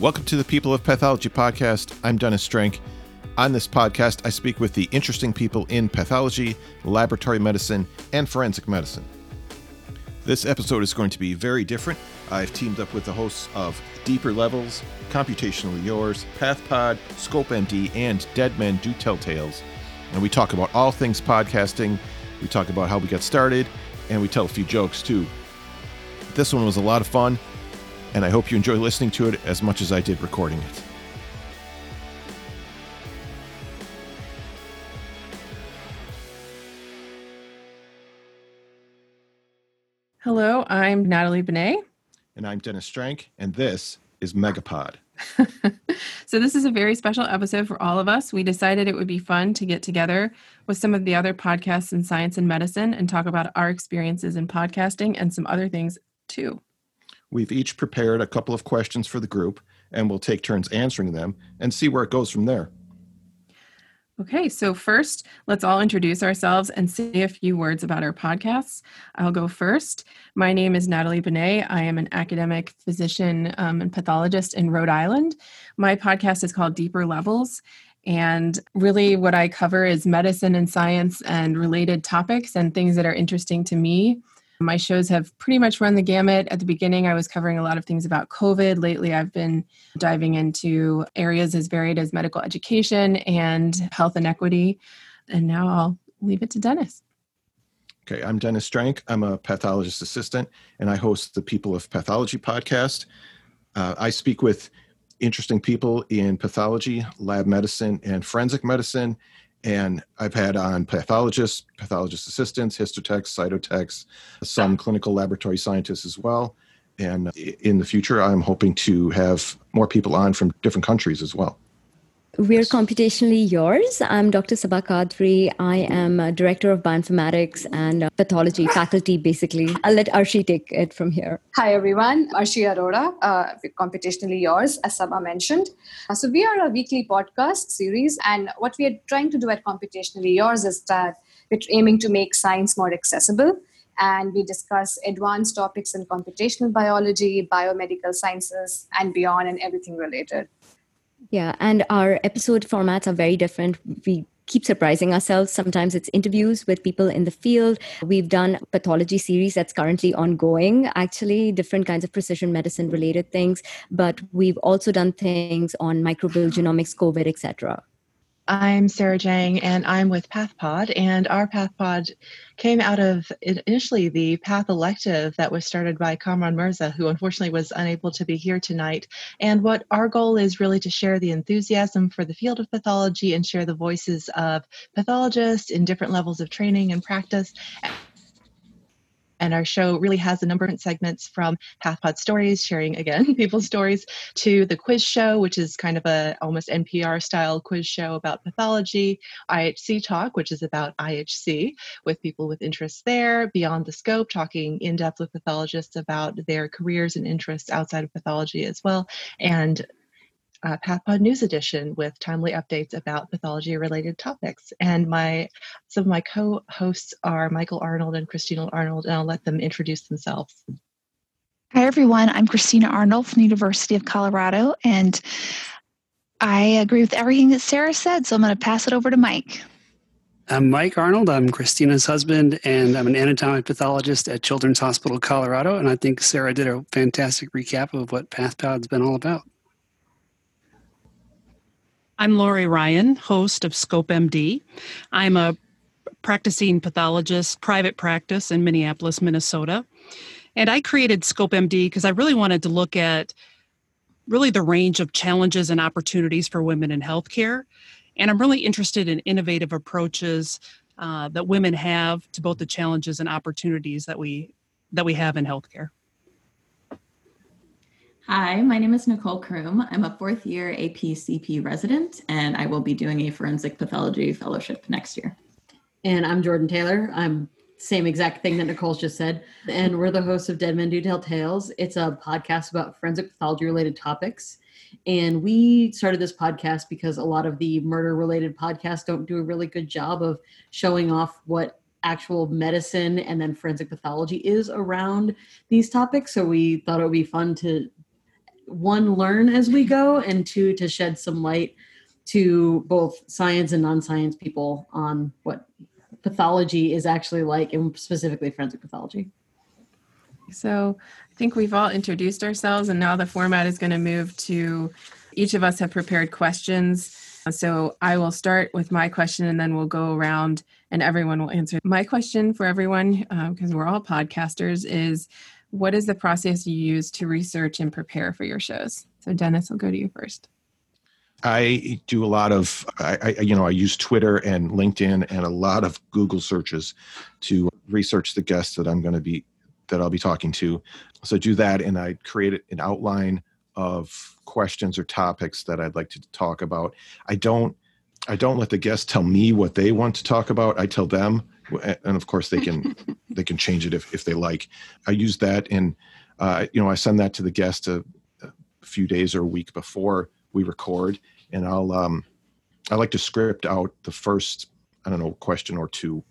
Welcome to the People of Pathology podcast. I'm Dennis Strank. On this podcast, I speak with the interesting people in pathology, laboratory medicine, and forensic medicine. This episode is going to be very different. I've teamed up with the hosts of Deeper Levels, Computationally Yours, PathPod, ScopeMD, and Dead Men Do Tell Tales. And we talk about all things podcasting. We talk about how we got started, and we tell a few jokes too. This one was a lot of fun and I hope you enjoy listening to it as much as I did recording it. Hello, I'm Natalie Banet. And I'm Dennis Strank, and this is Megapod. so, this is a very special episode for all of us. We decided it would be fun to get together with some of the other podcasts in science and medicine and talk about our experiences in podcasting and some other things too. We've each prepared a couple of questions for the group, and we'll take turns answering them and see where it goes from there. Okay, so first, let's all introduce ourselves and say a few words about our podcasts. I'll go first. My name is Natalie Banet. I am an academic physician um, and pathologist in Rhode Island. My podcast is called Deeper Levels. And really, what I cover is medicine and science and related topics and things that are interesting to me. My shows have pretty much run the gamut. At the beginning, I was covering a lot of things about COVID. Lately, I've been diving into areas as varied as medical education and health inequity. And now I'll leave it to Dennis. Okay, I'm Dennis Strank. I'm a pathologist assistant, and I host the People of Pathology podcast. Uh, I speak with interesting people in pathology, lab medicine, and forensic medicine, and I've had on pathologists, pathologist assistants, histotechs, cytotechs, some clinical laboratory scientists as well. And in the future, I'm hoping to have more people on from different countries as well. We're computationally yours. I'm Dr. Sabah Kadri. I am a director of bioinformatics and uh, pathology faculty, basically. I'll let Arshi take it from here. Hi, everyone. Arshi Arora, uh, computationally yours, as Sabah mentioned. Uh, so, we are a weekly podcast series, and what we are trying to do at Computationally Yours is that we're aiming to make science more accessible and we discuss advanced topics in computational biology, biomedical sciences, and beyond, and everything related. Yeah, and our episode formats are very different. We keep surprising ourselves. Sometimes it's interviews with people in the field. We've done pathology series that's currently ongoing, actually, different kinds of precision medicine related things. But we've also done things on microbial genomics, COVID, etc. I'm Sarah Jang, and I'm with PathPod. And our PathPod came out of initially the Path elective that was started by Kamran Mirza, who unfortunately was unable to be here tonight. And what our goal is really to share the enthusiasm for the field of pathology and share the voices of pathologists in different levels of training and practice and our show really has a number of segments from PathPod Stories, sharing again people's stories, to the quiz show, which is kind of a almost NPR style quiz show about pathology, IHC Talk, which is about IHC with people with interests there, Beyond the Scope, talking in depth with pathologists about their careers and interests outside of pathology as well, and uh, PathPod News Edition with timely updates about pathology-related topics. And my some of my co-hosts are Michael Arnold and Christina Arnold, and I'll let them introduce themselves. Hi everyone, I'm Christina Arnold from the University of Colorado, and I agree with everything that Sarah said, so I'm going to pass it over to Mike. I'm Mike Arnold. I'm Christina's husband, and I'm an anatomic pathologist at Children's Hospital Colorado. And I think Sarah did a fantastic recap of what PathPod's been all about. I'm Lori Ryan, host of Scope MD. I'm a practicing pathologist, private practice in Minneapolis, Minnesota. And I created Scope MD because I really wanted to look at really the range of challenges and opportunities for women in healthcare. And I'm really interested in innovative approaches uh, that women have to both the challenges and opportunities that we that we have in healthcare. Hi, my name is Nicole Kroom. I'm a fourth year APCP resident, and I will be doing a forensic pathology fellowship next year. And I'm Jordan Taylor. I'm same exact thing that Nicole's just said. And we're the hosts of Dead Men Do Tell Tales. It's a podcast about forensic pathology related topics. And we started this podcast because a lot of the murder related podcasts don't do a really good job of showing off what actual medicine and then forensic pathology is around these topics. So we thought it would be fun to one learn as we go and two to shed some light to both science and non-science people on what pathology is actually like and specifically forensic pathology. So i think we've all introduced ourselves and now the format is going to move to each of us have prepared questions. So i will start with my question and then we'll go around and everyone will answer. My question for everyone because um, we're all podcasters is what is the process you use to research and prepare for your shows so dennis i'll go to you first I do a lot of, I, I, you know, I use Twitter and LinkedIn and a lot of Google searches to research the guests that I'm going to be, that I'll be talking to. So I do that and I create an outline of questions or topics that I'd like to talk about. I don't, I don't let the guests tell me what they want to talk about. I tell them, and of course they can, they can change it if, if they like. I use that and, uh, you know, I send that to the guest a, a few days or a week before we record, and I'll um, I like to script out the first I don't know question or two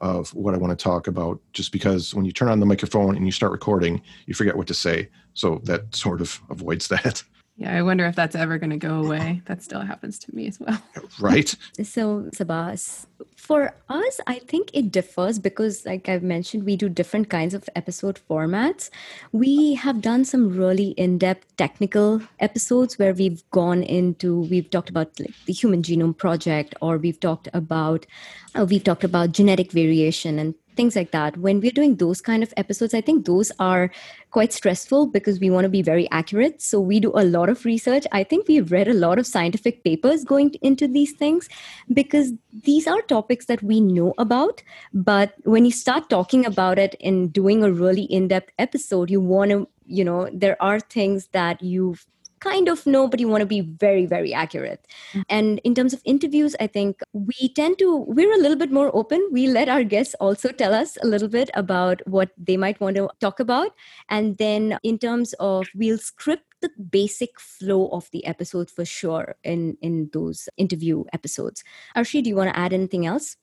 of what I want to talk about, just because when you turn on the microphone and you start recording, you forget what to say. So that sort of avoids that. Yeah, I wonder if that's ever going to go away. That still happens to me as well. Right. So, Sabas, for us, I think it differs because, like I've mentioned, we do different kinds of episode formats. We have done some really in depth technical episodes where we've gone into, we've talked about like the Human Genome Project, or we've talked about, uh, we've talked about genetic variation and things like that. When we're doing those kind of episodes i think those are quite stressful because we want to be very accurate. So we do a lot of research. I think we've read a lot of scientific papers going into these things because these are topics that we know about. But when you start talking about it and doing a really in-depth episode you want to you know there are things that you've kind of know, but you want to be very, very accurate. Mm-hmm. And in terms of interviews, I think we tend to, we're a little bit more open. We let our guests also tell us a little bit about what they might want to talk about. And then in terms of, we'll script the basic flow of the episode for sure in, in those interview episodes. Arshi, do you want to add anything else?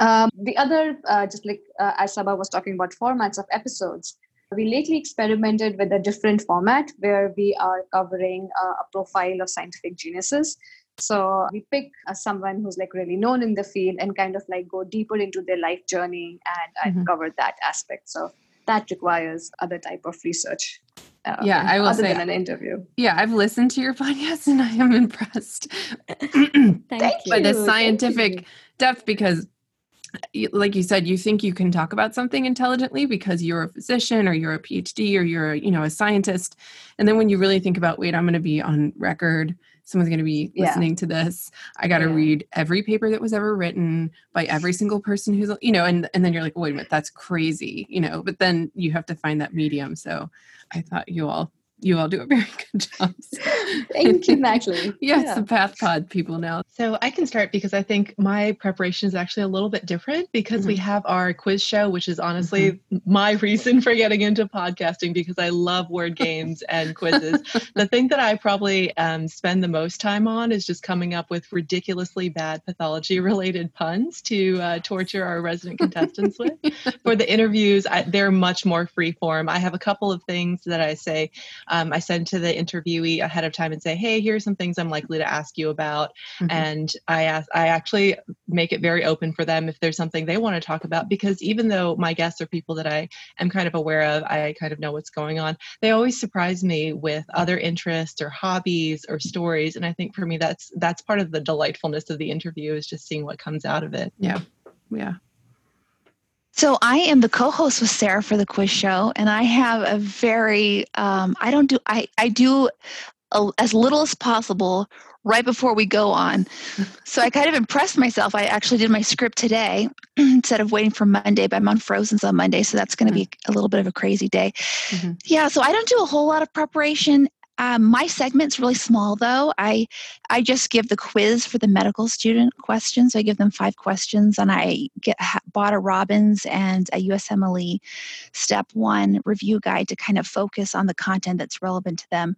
Um, the other, uh, just like uh, as was talking about formats of episodes, we lately experimented with a different format where we are covering uh, a profile of scientific geniuses. So we pick uh, someone who's like really known in the field and kind of like go deeper into their life journey and, mm-hmm. cover that aspect. So that requires other type of research. Uh, yeah, I will say an interview. Yeah, I've listened to your podcast and I am impressed. Thank you. By the scientific depth because like you said you think you can talk about something intelligently because you're a physician or you're a phd or you're you know a scientist. And then when you really think about wait i'm going to be on record. Someone's going to be yeah. listening to this. I got to yeah. read every paper that was ever written by every single person who's you know and and then you're like wait a minute that's crazy you know? But then you have to find that medium. So i thought you all you all do a very good job. Thank you, Natalie. yes, yeah. the Path Pod people now. So I can start because I think my preparation is actually a little bit different because mm-hmm. we have our quiz show, which is honestly mm-hmm. my reason for getting into podcasting because I love word games and quizzes. the thing that I probably um, spend the most time on is just coming up with ridiculously bad pathology related puns to uh, torture our resident contestants with. For the interviews, I, they're much more free form. I have a couple of things that I say um, I send to the interviewee ahead of time and say, "Hey, here's some things I'm likely to ask you about," mm-hmm. and I ask, I actually make it very open for them if there's something they want to talk about because even though my guests are people that I am kind of aware of, I kind of know what's going on. They always surprise me with other interests or hobbies or stories, and I think for me that's that's part of the delightfulness of the interview is just seeing what comes out of it. Yeah, yeah. So I am the co-host with Sarah for the quiz show, and I have a very um, I don't do I I do a, as little as possible right before we go on. So I kind of impressed myself. I actually did my script today instead of waiting for Monday, but I'm on Frozen's on Monday, so that's going to be mm-hmm. a little bit of a crazy day. Mm-hmm. Yeah, so I don't do a whole lot of preparation. Um, my segment's really small though. I I just give the quiz for the medical student questions. I give them five questions, and I get bought a Robbins and a USMLE Step One review guide to kind of focus on the content that's relevant to them.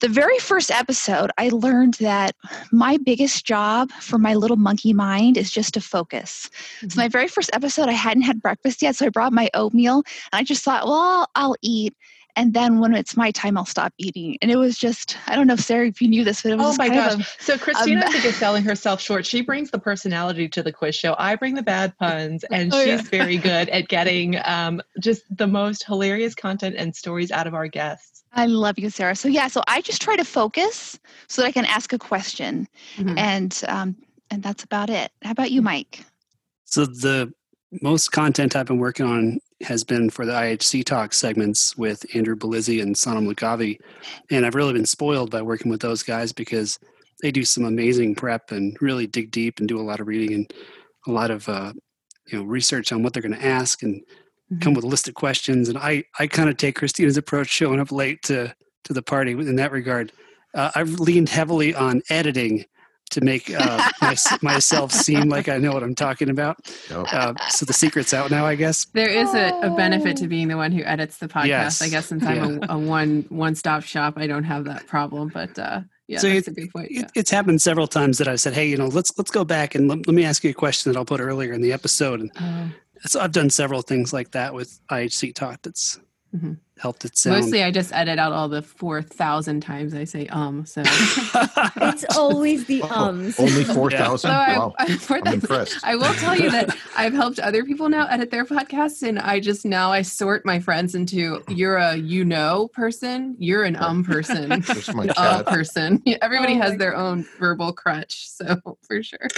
The very first episode, I learned that my biggest job for my little monkey mind is just to focus. Mm-hmm. So, my very first episode, I hadn't had breakfast yet, so I brought my oatmeal, and I just thought, well, I'll eat and then when it's my time, I'll stop eating. And it was just, I don't know, if Sarah, if you knew this, but it was Oh my gosh. of So Christina, um, I think, is selling herself short. She brings the personality to the quiz show. I bring the bad puns, and Oh, she's yeah. very good at getting um, just the most hilarious content and stories out of our guests. I love you, Sarah. So yeah, so I just try to focus so that I can ask a question, Mhm. and um, and that's about it. How about you, Mike? So the most content I've been working on has been for the IHC talk segments with Andrew Bellizzi and Sanam Loghavi. And I've really been spoiled by working with those guys because they do some amazing prep and really dig deep and do a lot of reading and a lot of uh, you know research on what they're going to ask and come with a list of questions. And I, I kind of take Christina's approach showing up late to, to the party in that regard. Uh, I've leaned heavily on editing to make uh, my, myself seem like I know what I'm talking about. Yep. Uh, so the secret's out now, I guess. There is a, a benefit to being the one who edits the podcast. Yes. I guess since I'm a, a one one stop shop, I don't have that problem. But uh, yeah, So that's it- a good point. It, Yeah. It's happened several times that I've said, "Hey, you know, let's let's go back and let, let me ask you a question that I'll put earlier in the episode." And Oh. so I've done several things like that with IHC Talk. That's Mhm. helped it sound. Mostly, I just edit out all the four thousand times I say um. So, It's always the ums. Only 4,000? so I, wow. I, for I'm impressed. I will tell you that I've helped other people now edit their podcasts, and I just now I sort my friends into you're a you know person, you're an um person, There's my a person. Everybody Oh has my their own verbal crutch, so for sure.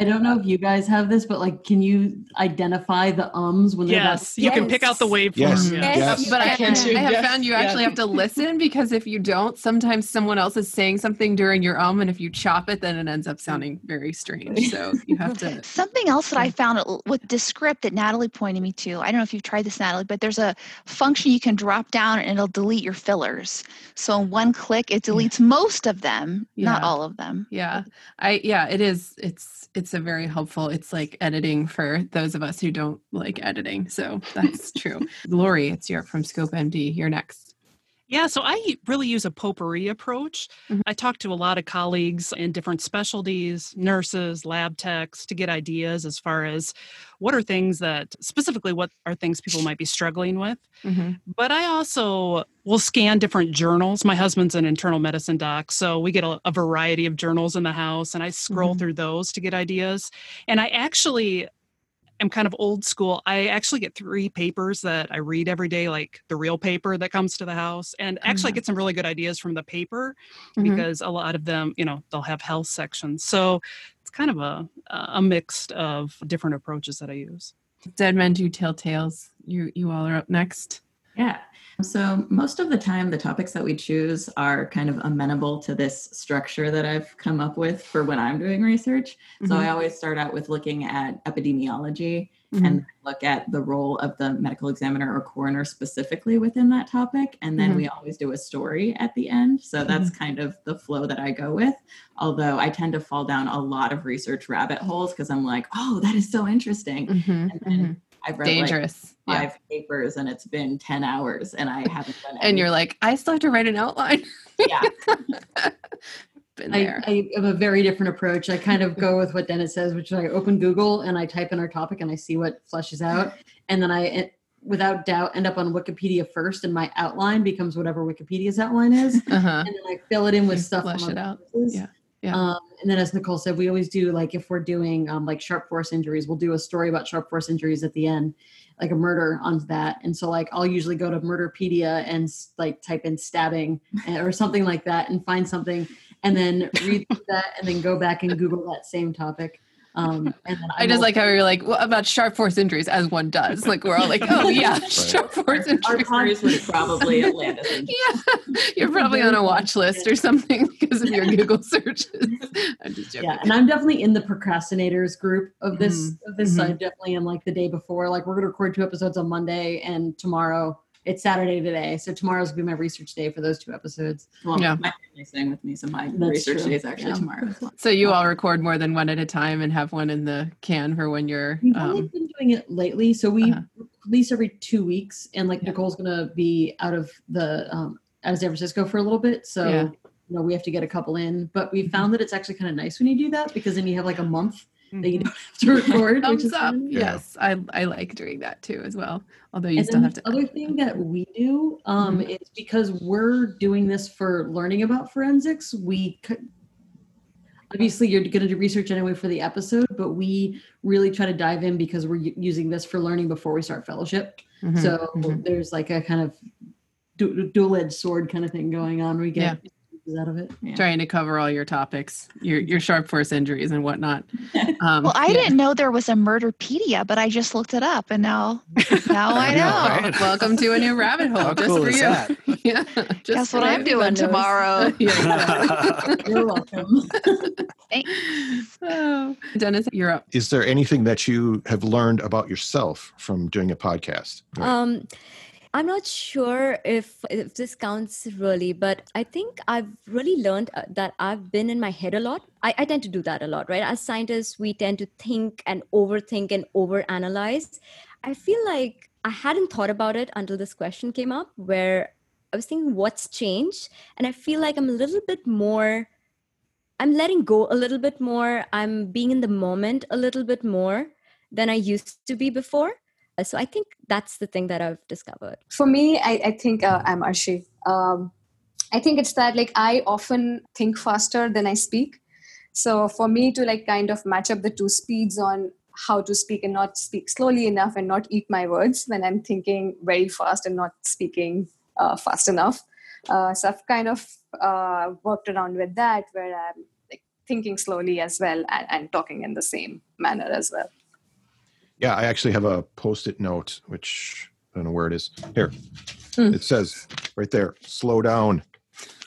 I don't know if you guys have this, but like, can you identify the ums when they're about Yes, you can pick out the waveform. Yes. yeah. Yes. But I, can can, too, I have yes, found you yeah. actually have to listen because if you don't, sometimes someone else is saying something during your um, and if you chop it, then it ends up sounding very strange. So you have to. Something else that I found it- with Descript that Natalie pointed me to. I don't know if you've tried this, Natalie, but there's a function you can drop down and it'll delete your fillers. So in one click, it deletes most of them, not all of them. Yeah, I yeah, it is. It's it's a very helpful. It's like editing for those of us who don't like editing. So that's true. Lori, it's your from Scope MD. You're next. Yeah, so I really use a potpourri approach. Mhm. I talk to a lot of colleagues in different specialties, nurses, lab techs, to get ideas as far as what are things that specifically what are things people might be struggling with. But I also will scan different journals. My husband's an internal medicine doc, so we get a, a variety of journals in the house, and I scroll Mhm. through those to get ideas. And I actually am kind of old school. I actually get three papers that I read every day, like the real paper that comes to the house, and actually Mhm. get some really good ideas from the paper Mhm. because a lot of them, you know, they'll have health sections. So it's kind of a a mix of different approaches that I use. Dead men do tell tales. You you all are up next. Yeah. So most of the time, the topics that we choose are kind of amenable to this structure that I've come up with for when I'm doing research. So I always start out with looking at epidemiology Mhm. and look at the role of the medical examiner or coroner specifically within that topic. And then Mhm. we always do a story at the end. So that's kind of the flow that I go with. Although I tend to fall down a lot of research rabbit holes because I'm like, oh, that is so interesting. Mhm, And then mhm. I've read like dangerous. yeah. five papers and it's been 10 hours and I haven't done And you're like, I still have to write an outline. yeah. Been I, there. I have a very different approach. I kind of go with what Dennis says, which is I open Google and I type in our topic and I see what flushes out. And then I, eh, without doubt, end up on Wikipedia first and my outline becomes whatever Wikipedia's outline is. uh-huh. And then I fill it in with You stuff. flesh from it out. sources. Yeah. Yeah. Um, and then as Nicole said, we always do like if we're doing um, like sharp force injuries, we'll do a story about sharp force injuries at the end, like a murder on that. And so like I'll usually go to Murderpedia and like type in stabbing eh, or something like that and find something and then read that and then go back and Google that same topic. Um, and then I just like how you're like, well, about sharp force injuries, as one does. Like we're all like, oh yeah, sharp force Our injuries. stories was probably Atlantis. Yeah, you're probably on a watch list or something because of your Google searches. I'm just joking. yeah and i'm definitely in the procrastinators group of this Mm-hmm. of this so i definitely am like the day before like we're going to record two episodes on monday and tomorrow it's saturday today so tomorrow's gonna be my research day for those two episodes Well, Yeah. my family's staying with me, so my That's research true. day is actually Yeah. tomorrow as well. So you all record more than one at a time and have one in the can for when you're. we've only Um, been doing it lately so we Uh-huh. release every two weeks and like Yeah. nicole's gonna be out of the um out of san francisco for a little bit so Yeah. you know we have to get a couple in but we Mhm. found that it's actually kind of nice when you do that because then you have like a month that you don't have to record. which Thumbs is up. fun. Yes, I I like doing that too as well. Although you And still then have the to. other thing that we do um, Mhm. is because we're doing this for learning about forensics, we c- obviously you're going to do research anyway for the episode, but we really try to dive in because we're using this for learning before we start fellowship. Mhm, So mhm. there's like a kind of du- dual-edged sword kind of thing going on. We get pieces out of it. Yeah. trying to cover all your topics, your your sharp force injuries and whatnot. Um, Well, I yeah. didn't know there was a murderpedia, but I just looked it up, and now now I I know, know. right? Welcome to a new rabbit hole How just cool for is you. that? yeah, just Guess what. I'm doing Everyone knows. tomorrow. Yeah. You're welcome. Thanks, oh, Dennis, you're up. Is there anything that you have learned about yourself from doing a podcast? Um, I'm not sure if if this counts really, but I think I've really learned uh, that I've been in my head a lot. I, I tend to do that a lot, right? As scientists, we tend to think and overthink and overanalyze. I feel like I hadn't thought about it until this question came up, where I was thinking, what's changed? And I feel like I'm a little bit more. I'm letting go a little bit more. I'm being in the moment a little bit more than I used to be before. Uh, So I think that's the thing that I've discovered. For me, I, I think uh, I'm Arshi. Um, I think it's that like I often think faster than I speak. So for me to like kind of match up the two speeds on how to speak and not speak slowly enough and not eat my words when I'm thinking very fast and not speaking uh, fast enough. Uh, so I've kind of uh, worked around with that where I'm like thinking slowly as well and, and talking in the same manner as well. Yeah, I actually have a post-it note, which I don't know where it is. Here, Hmm. it says right there, slow down.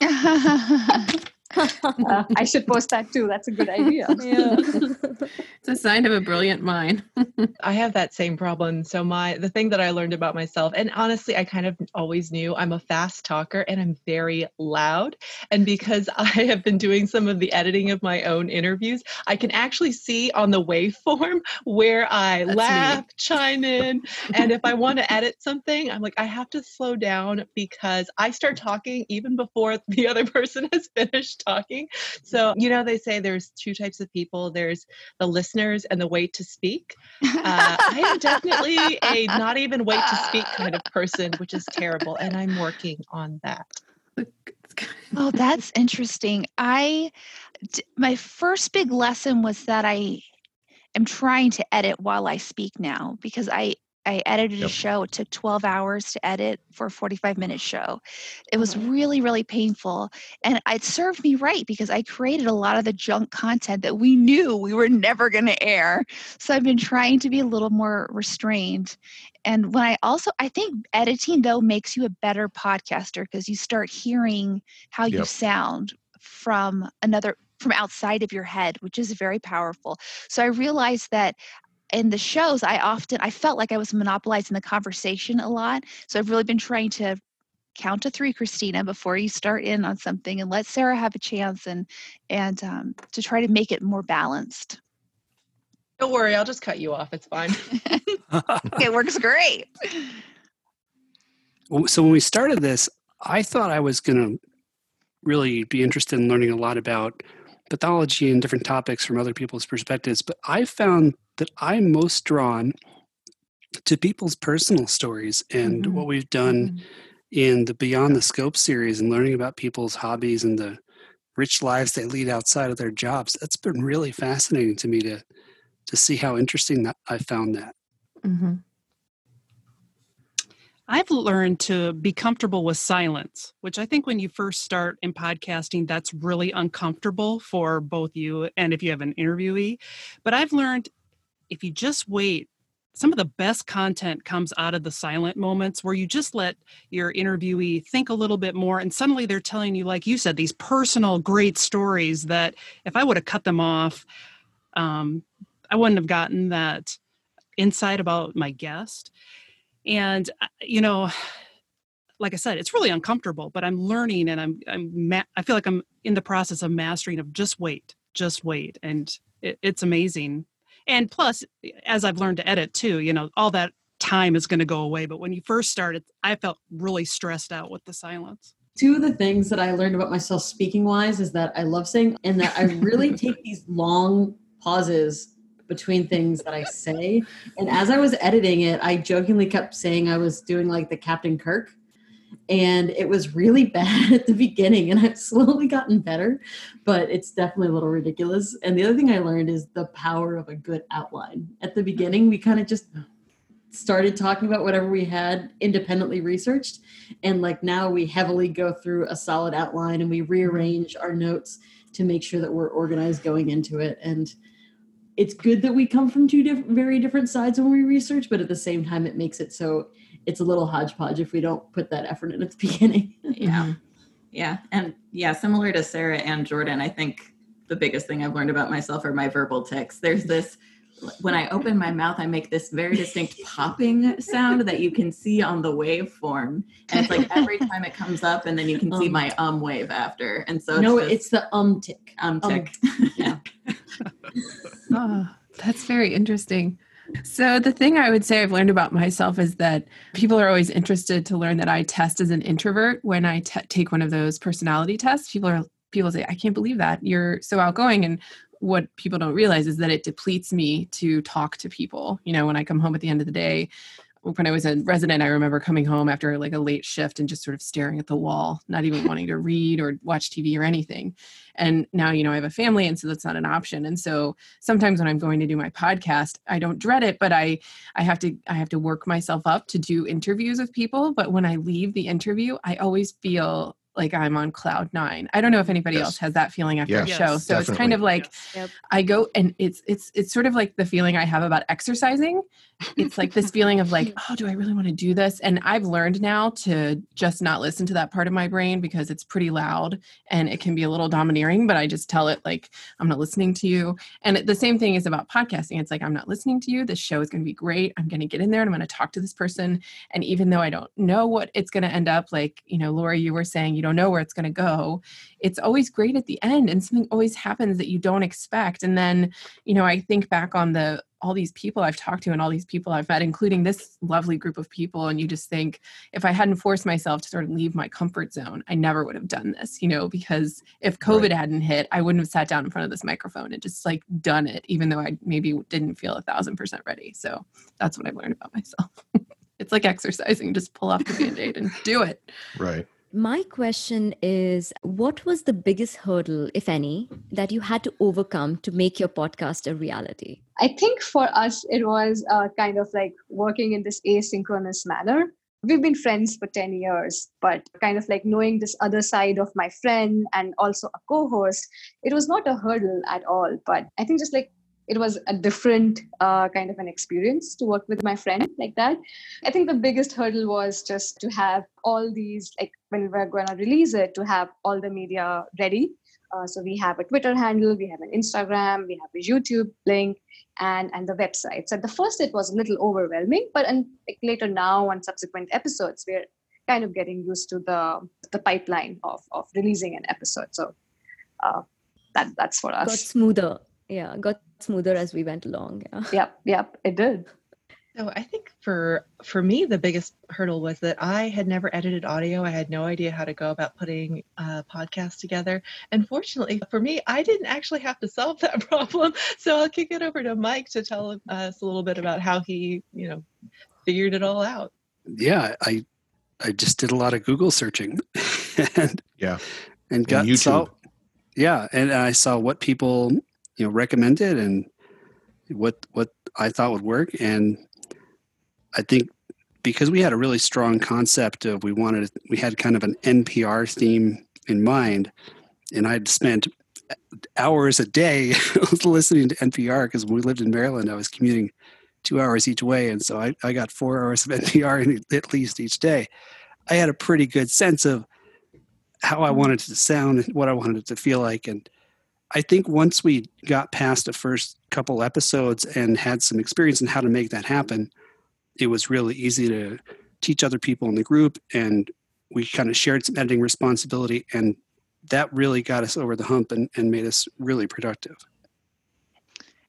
Uh, I should post that too. That's a good idea. Yeah. It's a sign of a brilliant mind. I have that same problem. So my the thing that I learned about myself, and honestly, I kind of always knew I'm a fast talker and I'm very loud. And because I have been doing some of the editing of my own interviews, I can actually see on the waveform where I That's laugh, chime in, and if I want to edit something, I'm like, I have to slow down because I start talking even before the other person has finished talking. So, you know, they say there's two types of people there's the listeners and the wait to speak. Uh, I am definitely a not even wait to speak kind of person, which is terrible. And I'm working on that. oh, that's interesting. I my first big lesson was that I am trying to edit while I speak now because I I edited a show. It took 12 hours to edit for a 45 minute show. It was Mhm. really, really painful. And it served me right because I created a lot of the junk content that we knew we were never going to air. So I've been trying to be a little more restrained. And when I also, I think editing though makes you a better podcaster because you start hearing how you sound from another from outside of your head which is very powerful so i realized that in the shows i often i felt like i was monopolizing the conversation a lot so i've really been trying to count to three christina before you start in on something and let sarah have a chance and and um, to try to make it more balanced Don't worry, I'll just cut you off. It's fine. it works great so when we started this, I thought I was going to really be interested in learning a lot about pathology and different topics from other people's perspectives. But I found that I'm most drawn to people's personal stories and Mhm. what we've done in the Beyond the Scope series and learning about people's hobbies and the rich lives they lead outside of their jobs. That's been really fascinating to me to to see how interesting that I found that. Mm-hmm. I've learned to be comfortable with silence, which I think when you first start in podcasting, that's really uncomfortable for both you and if you have an interviewee. But I've learned if you just wait, some of the best content comes out of the silent moments where you just let your interviewee think a little bit more and suddenly they're telling you like you said these personal great stories that if i would have cut them off um, i wouldn't have gotten that insight about my guest. And uh, you know like i said it's really uncomfortable but i'm learning and i'm i'm ma- i feel like i'm in the process of mastering of just wait just wait. And it, it's amazing and plus as i've learned to edit too you know all that time is going to go away but when you first started i felt really stressed out with the silence Two of the things that I learned about myself speaking wise is that I love saying and that I really take these long pauses between things that I say. And as I was editing it, I jokingly kept saying I was doing like the Captain Kirk. And it was really bad at the beginning, and I've slowly gotten better, but it's definitely a little ridiculous. And the other thing I learned is the power of a good outline. At the beginning, we kind of just started talking about whatever we had independently researched and like now we heavily go through a solid outline and we rearrange our notes to make sure that we're organized going into it and it's good that we come from two diff- very different sides when we research but at the same time it makes it so it's a little hodgepodge if we don't put that effort in at the beginning yeah yeah and yeah similar to sarah and jordan i think the biggest thing i've learned about myself are my verbal tics there's this when I open my mouth, I make this very distinct popping sound that you can see on the waveform. And it's like every time it comes up, and then you can see Um. my um wave after. And so no it's, just it's the um tick um um, tick. yeah Oh, that's very interesting. So, the thing I would say I've learned about myself is that people are always interested to learn that I test as an introvert when I take one of those personality tests. People are people say, "I can't believe that you're so outgoing," and what people don't realize is that it depletes me to talk to people. You know, when I come home at the end of the day, when I was a resident, I remember coming home after like a late shift and just sort of staring at the wall, not even wanting to read or watch TV or anything. And now, you know, I have a family, and so that's not an option. And so sometimes when I'm going to do my podcast, I don't dread it, but I I have to I have to work myself up to do interviews with people. But when I leave the interview, I always feel like I'm on cloud nine. I don't know if anybody Yes. else has that feeling after Yes, a show. So it's kind of like Yep. I go and it's it's it's sort of like the feeling I have about exercising. It's like this feeling of like, oh, do I really want to do this? And I've learned now to just not listen to that part of my brain because it's pretty loud and it can be a little domineering, but I just tell it like I'm not listening to you. And the same thing is about podcasting. It's like I'm not listening to you. This show is going to be great. I'm going to get in there and I'm going to talk to this person and even though I don't know what it's going to end up like, you know, Laura you were saying you don't know where it's going to go, it's always great at the end and something always happens that you don't expect and then you know i think back on the all these people i've talked to and all these people i've met including this lovely group of people and you just think if i hadn't forced myself to sort of leave my comfort zone i never would have done this you know because if covid Right. hadn't hit i wouldn't have sat down in front of this microphone and just like done it even though i maybe didn't feel a thousand percent ready so that's what i've learned about myself it's like exercising just pull off the band-aid and do it Right. My question is what was the biggest hurdle, if any, that you had to overcome to make your podcast a reality? I think for us, it was uh, kind of like working in this asynchronous manner. We've been friends for 10 years, but kind of like knowing this other side of my friend and also a co host, it was not a hurdle at all. But I think just like it was a different uh, kind of an experience to work with my friend like that. I think the biggest hurdle was just to have all these, like when we're going to release it, to have all the media ready. Uh, so we have a Twitter handle, we have an Instagram, we have a YouTube link, and and the website. So at the first it was a little overwhelming, but and like later now on subsequent episodes, we're kind of getting used to the the pipeline of of releasing an episode. So uh, that that's for us. Got smoother. Yeah, got smoother as we went along. Yeah. Yep, yep, it did. So I think for for me the biggest hurdle was that I had never edited audio. I had no idea how to go about putting a podcast together. And fortunately for me, I didn't actually have to solve that problem. So I'll kick it over to Mike to tell us a little bit about how he, you know, figured it all out. Yeah, I I just did a lot of Google searching, and Yeah. and got YouTube. saw, yeah, and I saw what people you know recommended and what what I thought would work, and I think because we had a really strong concept of we wanted we had kind of an NPR theme in mind, and I'd spent hours a day listening to NPR because when we lived in Maryland, I was commuting two hours each way, and so I, I got four hours of NPR in, at least each day. I had a pretty good sense of how I wanted it to sound and what I wanted it to feel like, and I think once we got past the first couple episodes and had some experience in how to make that happen, it was really easy to teach other people in the group, and we kind of shared some editing responsibility, and that really got us over the hump and, and made us really productive.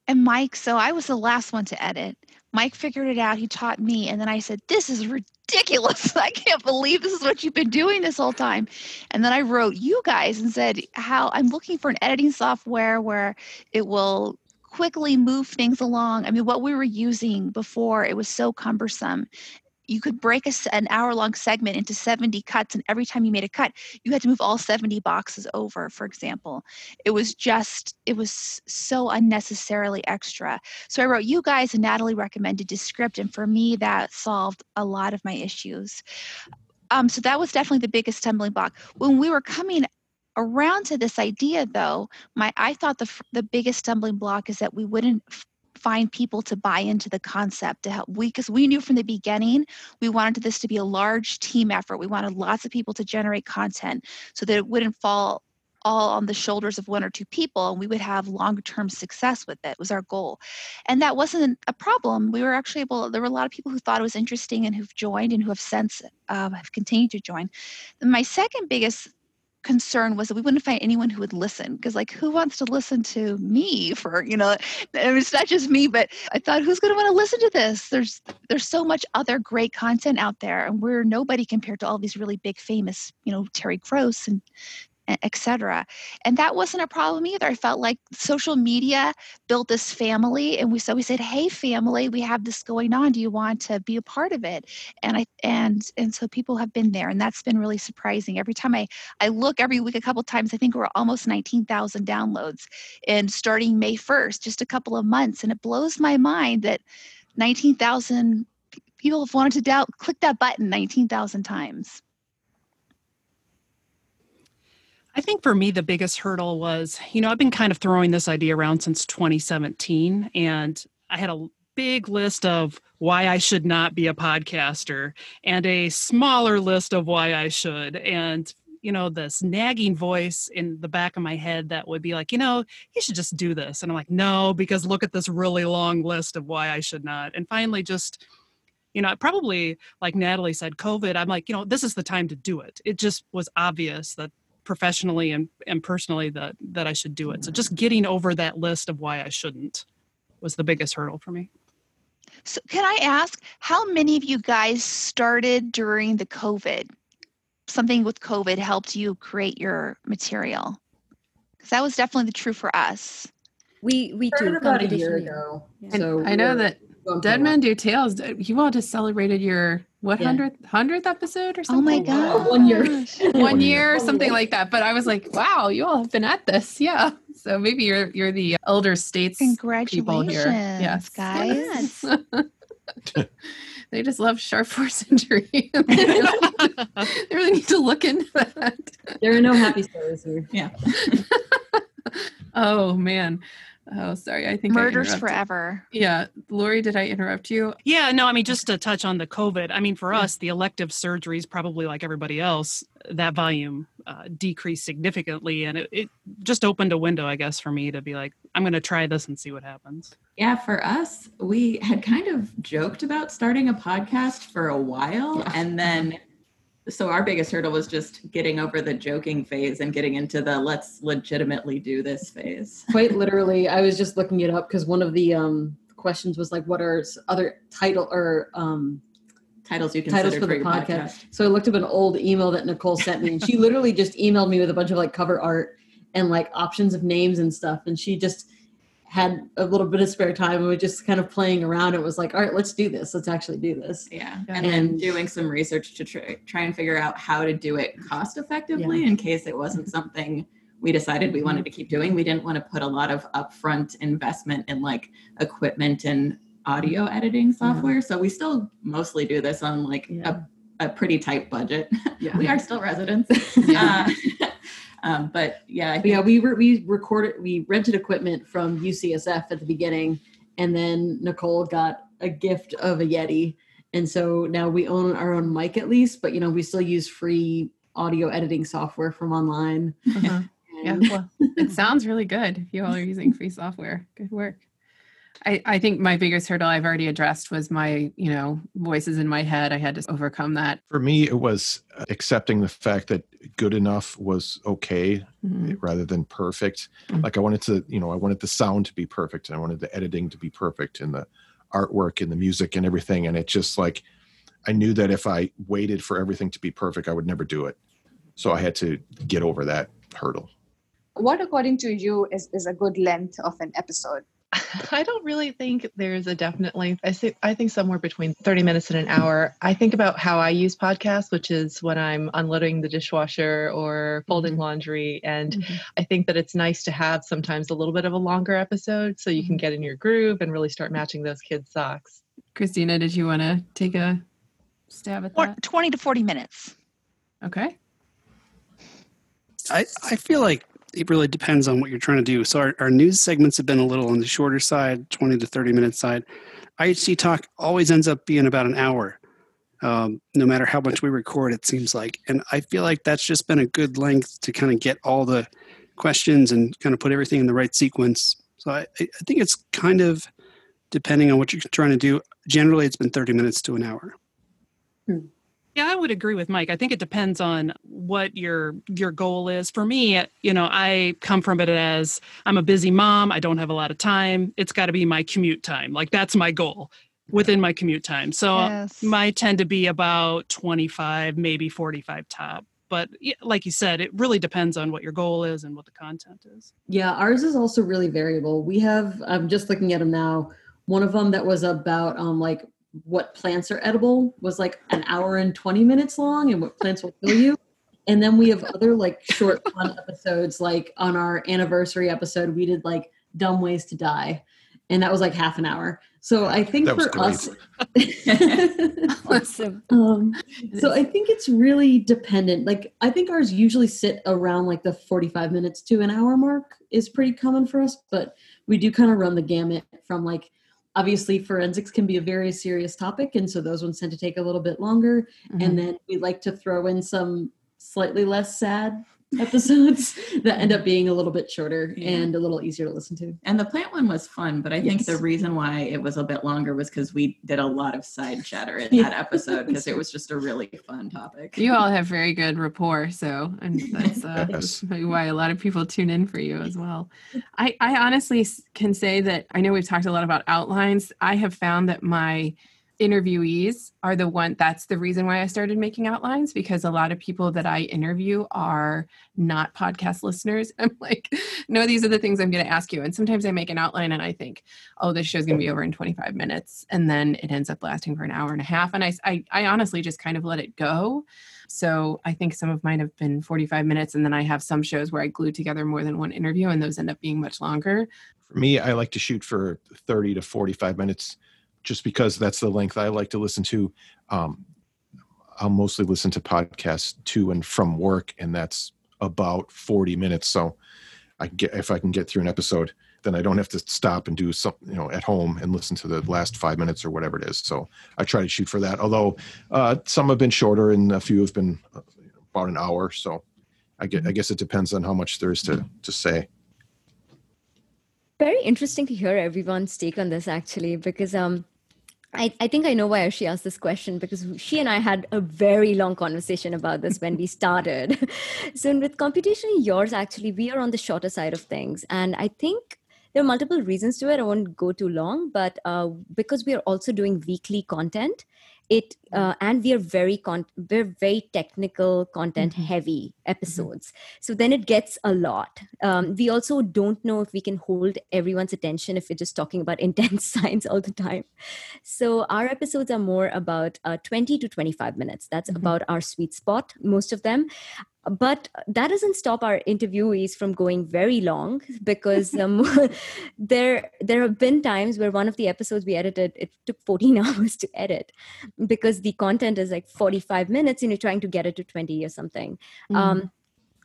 And Mike, so I was the last one to edit. Mike figured it out. He taught me. And then I said, This is ridiculous. I can't believe this is what you've been doing this whole time. And then I wrote you guys and said, How I'm looking for an editing software where it will quickly move things along. I mean, what we were using before, it was so cumbersome you could break a, an hour long segment into 70 cuts and every time you made a cut you had to move all 70 boxes over for example. It was just it was so unnecessarily extra. So i wrote you guys and natalie recommended descript and for me that solved a lot of my issues. Um, so that was definitely the biggest stumbling block. When we were coming around to this idea though my i thought the the biggest stumbling block is that we wouldn't find people to buy into the concept to help. We because we knew from the beginning we wanted this to be a large team effort. We wanted lots of people to generate content so that it wouldn't fall all on the shoulders of one or two people and we would have long-term success with it was our goal. And that wasn't a problem. We were actually able there were a lot of people who thought it was interesting and who've joined and who have since uh, have continued to join. My second biggest concern was that we wouldn't find anyone who would listen because like who wants to listen to me for you know I mean, it's not just me but i thought who's going to want to listen to this? There's there's so much other great content out there and we're nobody compared to all these really big famous you know terry gross and etc. And that wasn't a problem either. I felt like social media built this family, and we so we said, "Hey, family, we have this going on. Do you want to be a part of it?" And I and and so people have been there, and that's been really surprising. Every time I I look every week, a couple times, I think we're almost nineteen thousand downloads, and starting May first, just a couple of months, and it blows my mind that nineteen thousand people have wanted to doubt click that button 19,000 times. I think for me, the biggest hurdle was, you know, I've been kind of throwing this idea around since 2017, and I had a big list of why I should not be a podcaster and a smaller list of why I should. And, you know, this nagging voice in the back of my head that would be like, you know, you should just do this. And I'm like, no, because look at this really long list of why I should not. And finally, just, you know, probably like Natalie said, COVID, I'm like, you know, this is the time to do it. It just was obvious that professionally and, and personally that that I should do it. So mm-hmm. just getting over that list of why I shouldn't was the biggest hurdle for me. So can I ask how many of you guys started during the COVID? Something with COVID helped you create your material? Because that was definitely the true for us. We we do about a year ago. Yeah. So I know that Dead Men Do Tales. Uh, you all just celebrated your what hundredth yeah. hundredth episode or something? Oh my god, one year, one year, something like that. But I was like, wow, you all have been at this, yeah. So maybe you're you're the elder states people here, yes, guys. they just love sharp force injury. they, really, they really need to look into that. There are no happy stories here. Yeah. oh man. Oh, sorry. I think murders forever. Yeah, Lori, did I interrupt you? Yeah, no. I mean, just to touch on the COVID. I mean, for us, the elective surgeries, probably like everybody else, that volume uh, decreased significantly, and it, it just opened a window, I guess, for me to be like, I'm going to try this and see what happens. Yeah, for us, we had kind of joked about starting a podcast for a while, yeah. and then so our biggest hurdle was just getting over the joking phase and getting into the let's legitimately do this phase quite literally i was just looking it up because one of the um, questions was like what are other title or um, titles you titles for, for the podcast. podcast. so i looked up an old email that nicole sent me and she literally just emailed me with a bunch of like cover art and like options of names and stuff and she just had a little bit of spare time and we just kind of playing around. It was like, all right, let's do this. Let's actually do this. Yeah. And, and then doing some research to try, try and figure out how to do it cost effectively yeah. in case it wasn't something we decided we wanted to keep doing. We didn't want to put a lot of upfront investment in like equipment and audio editing software. Yeah. So we still mostly do this on like yeah. a, a pretty tight budget. Yeah. we are still residents. Yeah. Uh, um, but yeah, yeah, we re- we recorded, we rented equipment from UCSF at the beginning, and then Nicole got a gift of a Yeti, and so now we own our own mic at least. But you know, we still use free audio editing software from online. Uh-huh. yeah, well, it sounds really good if you all are using free software. Good work. I, I think my biggest hurdle I've already addressed was my, you know, voices in my head. I had to overcome that. For me, it was accepting the fact that good enough was okay mm-hmm. rather than perfect. Mm-hmm. Like I wanted to, you know, I wanted the sound to be perfect and I wanted the editing to be perfect and the artwork and the music and everything. And it just like, I knew that if I waited for everything to be perfect, I would never do it. So I had to get over that hurdle. What, according to you, is, is a good length of an episode? I don't really think there's a definite length. I think I think somewhere between 30 minutes and an hour. I think about how I use podcasts, which is when I'm unloading the dishwasher or folding Mhm. laundry. And Mhm. I think that it's nice to have sometimes a little bit of a longer episode so you can Mhm. get in your groove and really start matching those kids' socks. Christina, did you want to take a stab at that? 20 to 40 minutes. Okay. I, I feel like it really depends on what you're trying to do. So our, our news segments have been a little on the shorter side, 20 to 30 minute side. IHC talk always ends up being about an hour, um, no matter how much we record, it seems like. And I feel like that's just been a good length to kind of get all the questions and kind of put everything in the right sequence. So I, I think it's kind of depending on what you're trying to do. Generally, it's been 30 minutes to an hour. Yeah, I would agree with Mike. I think it depends on what your your goal is. For me, you know, I come from it as I'm a busy mom, I don't have a lot of time. It's got to be my commute time. Like that's my goal within my commute time. So Yes. my tend to be about 25, maybe 45 top. But like you said, it really depends on what your goal is and what the content is. Yeah, ours is also really variable. We have I'm just looking at them now. One of them that was about um like what plants are edible was like an hour and 20 minutes long and what plants will kill you. And then we have other like short fun episodes like on our anniversary episode we did like dumb ways to die and that was like half an hour. So I think That for great. us Awesome. um, so I think it's really dependent. Like I think ours usually sit around like the 45 minutes to an hour mark is pretty common for us, but we do kind of run the gamut from like obviously forensics can be a very serious topic and so those ones tend to take a little bit longer Mhm. and then we like to throw in some slightly less sad episodes that end up being a little bit shorter Yeah. and a little easier to listen to. And the plant one was fun, but I think the reason why it was a bit longer was because we did a lot of side chatter in Yeah. that episode because it was just a really fun topic. You all have very good rapport, so and that's, uh, Yes. why a lot of people tune in for you as well. I, I honestly can say that I know we've talked a lot about outlines. I have found that my interviewees are the one that's the reason why I started making outlines because a lot of people that I interview are not podcast listeners. I'm like, no, these are the things I'm going to ask you. And sometimes I make an outline and I think, oh, this show's going to be over in 25 minutes. And then it ends up lasting for an hour and a half. And I, I, I honestly just kind of let it go. So I think some of mine have been 45 minutes. And then I have some shows where I glue together more than one interview and those end up being much longer. For me, I like to shoot for 30 to 45 minutes just because that's the length I like to listen to. Um, I'll mostly listen to podcasts to and from work, and that's about 40 minutes. So I can get if I can get through an episode, then I don't have to stop and do something, you know, at home and listen to the last five minutes or whatever it is. So I try to shoot for that. Although uh, some have been shorter and a few have been uh, about an hour. So I get, I guess it depends on how much there is to to say. Very interesting to hear everyone's take on this actually, because um, I, I think I know why she asked this question because she and I had a very long conversation about this when we started. so with computationally yours, actually, we are on the shorter side of things, and I think there are multiple reasons to it. I won't go too long, but uh, because we are also doing weekly content, it uh, and we are very con- we're very technical content Mhm. heavy episodes. So then it gets a lot. Um, we also don't know if we can hold everyone's attention if we're just talking about intense science all the time. So our episodes are more about uh, 20 to 25 minutes. That's Mhm. about our sweet spot most of them but that doesn't stop our interviewees from going very long because um, there there have been times where one of the episodes we edited it took 14 hours to edit because the content is like 45 minutes and you're trying to get it to 20 or something. Mm-hmm. um,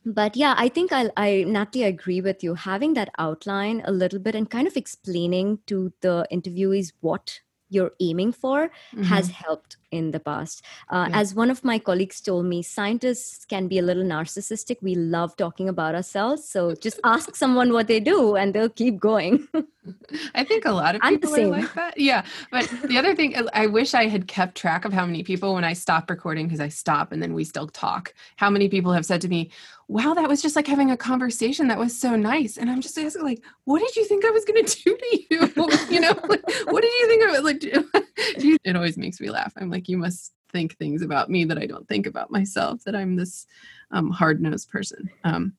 but yeah i think I'll, i natalie I agree with you. Having that outline a little bit and kind of explaining to the interviewees what you're aiming for has helped in the past. Uh. Yeah. As one of my colleagues told me, scientists can be a little narcissistic. We love talking about ourselves. So just ask someone what they do and they'll keep going. I think a lot of people are like that. Yeah. But the other thing, I wish I had kept track of how many people, when I stop recording, because I stop and then we still talk, how many people have said to me, wow, that was just like having a conversation. That was so nice. And I'm just asking, like, what did you think I was going to do to you? you know, like, what did you think I was like? Do- do you- it always makes me laugh. I'm like, you must think things about me that I don't think about myself, that I'm this um, hard nosed person. Um,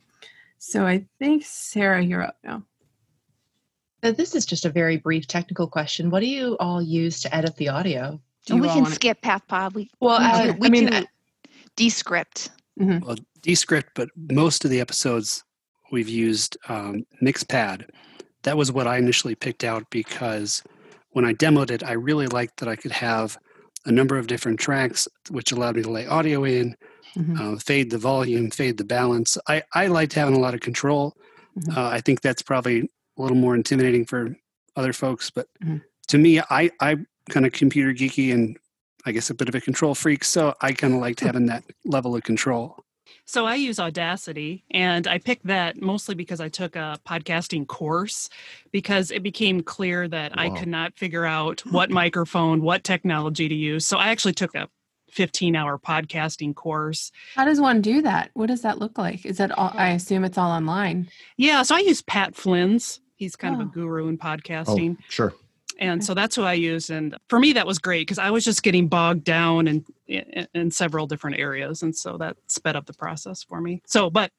so I think, Sarah, you're up now. Now, this is just a very brief technical question. What do you all use to edit the audio? Do you we can wanna- skip PathPod. We Well, we, uh, we I mean, do uh, Descript. Well, Descript, but most of the episodes we've used um, Mixpad. That was what I initially picked out because when I demoed it, I really liked that I could have a number of different tracks, which allowed me to lay audio in, Mhm. uh, fade the volume, fade the balance. I, I liked having a lot of control. Mhm. Uh, I think that's probably a little more intimidating for other folks, but Mhm. to me, I, I'm kind of computer geeky and I guess a bit of a control freak, so I kind of liked having that level of control. So I use Audacity, and I picked that mostly because I took a podcasting course because it became clear that I could not figure out what microphone, what technology to use. So I actually took a 15 hour podcasting course. How does one do that? What does that look like? Is that all? I assume it's all online. Yeah, so I use Pat Flynn's. He's kind of Oh. a guru in Oh, podcasting. sure. And so that's who I use. And for me, that was great because I was just getting bogged down in, in in several different areas, and so that sped up the process for me. So, but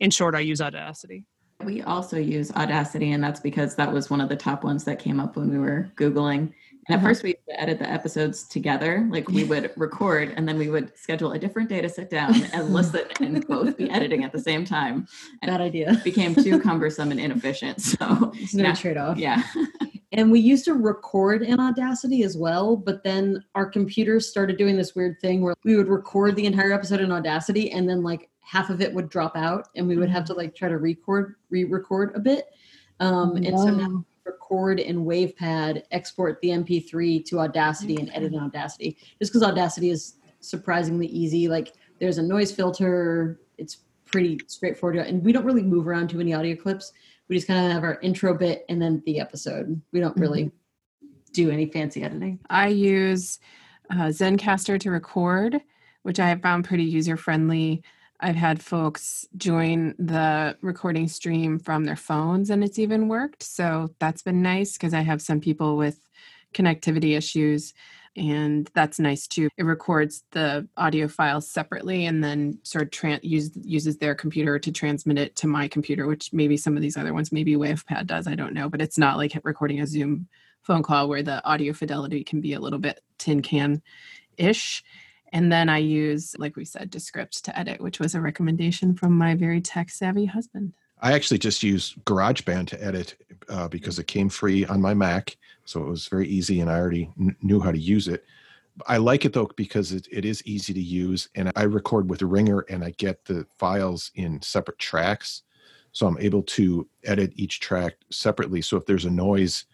in short, I use Audacity. We also use Audacity, and that's because that was one of the top ones that came up when we were Googling. And at Uh-huh. first, we used to edit the episodes together. Like we would record, and then we would schedule a different day to sit down and listen and both be editing at the same time. And Bad idea. it became too cumbersome and inefficient. So, It's no Yeah. trade off. yeah. And we used to record in Audacity as well, but then our computers started doing this weird thing where we would record the entire episode in Audacity and then like half of it would drop out and we would have to like try to record re-record a bit. Um, and so now record in WavePad, export the MP3 to Audacity and edit in Audacity. Just because Audacity is surprisingly easy. Like there's a noise filter, it's pretty straightforward. And we don't really move around too many audio clips we just kind of have our intro bit and then the episode. We don't really do any fancy editing. I use uh, Zencastr to record, which I have found pretty user friendly. I've had folks join the recording stream from their phones and it's even worked. So that's been nice because I have some people with connectivity issues and that's nice too. It records the audio files separately and then sort of tran- use, uses their computer to transmit it to my computer, which maybe some of these other ones, maybe WavePad does, I don't know, but it's not like recording a Zoom phone call where the audio fidelity can be a little bit tin can ish. And then I use, like we said, Descript to edit, which was a recommendation from my very tech savvy husband. I actually just use GarageBand to edit uh, because it came free on my Mac, so it was very easy, and I already kn- knew how to use it. I like it though because it, it is easy to use, and I record with Ringr, and I get the files in separate tracks, so I'm able to edit each track separately. So if there's a noise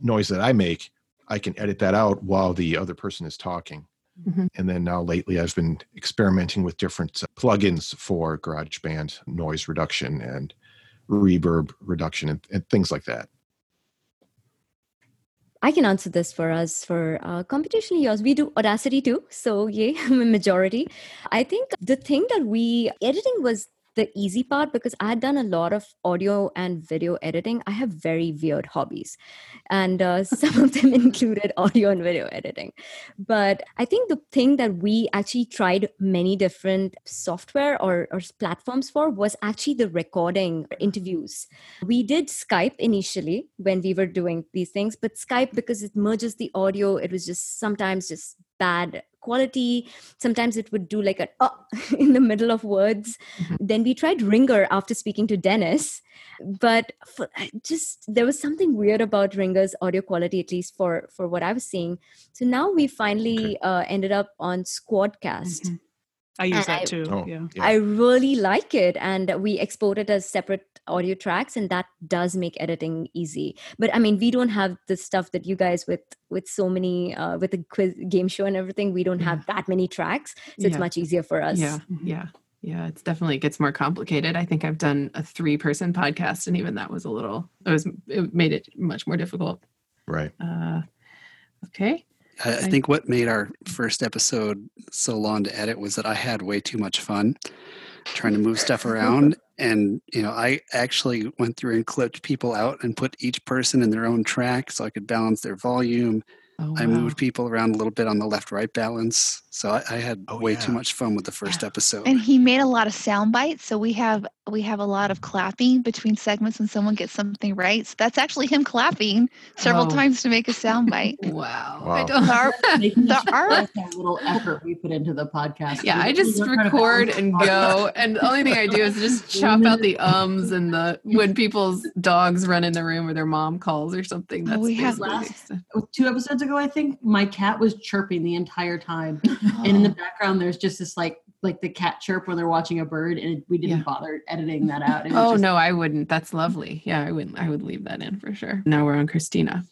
noise that I make, I can edit that out while the other person is talking. Mhm. And then now lately, I've been experimenting with different uh, plugins for GarageBand noise reduction and reverb reduction and, and things like that. I can answer this for us for uh, computationally yours. We do Audacity too, so yay, majority. I think the thing that we editing was the easy part because I had done a lot of audio and video editing. I have very weird hobbies, and uh, some of them included audio and video editing. But I think the thing that we actually tried many different software or, or platforms for was actually the recording interviews. We did Skype initially when we were doing these things, but Skype, because it merges the audio, it was just sometimes just bad quality. Sometimes it would do like a uh, in the middle of words. Mhm. Then we tried Ringr after speaking to Dennis, but for, just there was something weird about Ringr's audio quality, at least for for what I was seeing. So now we finally uh, ended up on Squadcast. Mhm. I use And that I- too. Oh, yeah. yeah. I really like it, and we export it as separate audio tracks, and that does make editing easy. But I mean, we don't have the stuff that you guys with with so many uh, with the quiz game show and everything. We don't have that many tracks, so it's much easier for us. Yeah, yeah, yeah. It's definitely it gets more complicated. I think I've done a three person podcast, and even that was a little. It was it made it much more difficult. Right. Uh, okay. I, I think what made our first episode so long to edit was that I had way too much fun trying to move stuff around. And, you know, I actually went through and clipped people out and put each person in their own track so I could balance their volume. Oh, I moved people around a little bit on the left right balance. So I, I had Oh, way yeah. too much fun with the first episode. And he made a lot of sound bites, so we have we have a lot of clapping between segments when someone gets something right. So that's actually him clapping several Oh. times to make a sound bite. Wow. Wow. I don't. Our- The us art- that little effort we put into the podcast. Yeah, We- I just weren't trying to record and go, and the only thing I do is just chop out the ums and the when people's dogs run in the room or their mom calls or something. That's we have last- two episodes ago, I think my cat was chirping the entire time, and in the oh. background, there's just this like like the cat chirp when they're watching a bird, and we didn't Yeah. bother editing that out. It was Oh just- no, I wouldn't. That's lovely. Yeah, I wouldn't. I would leave that in for sure. Now we're on Christina.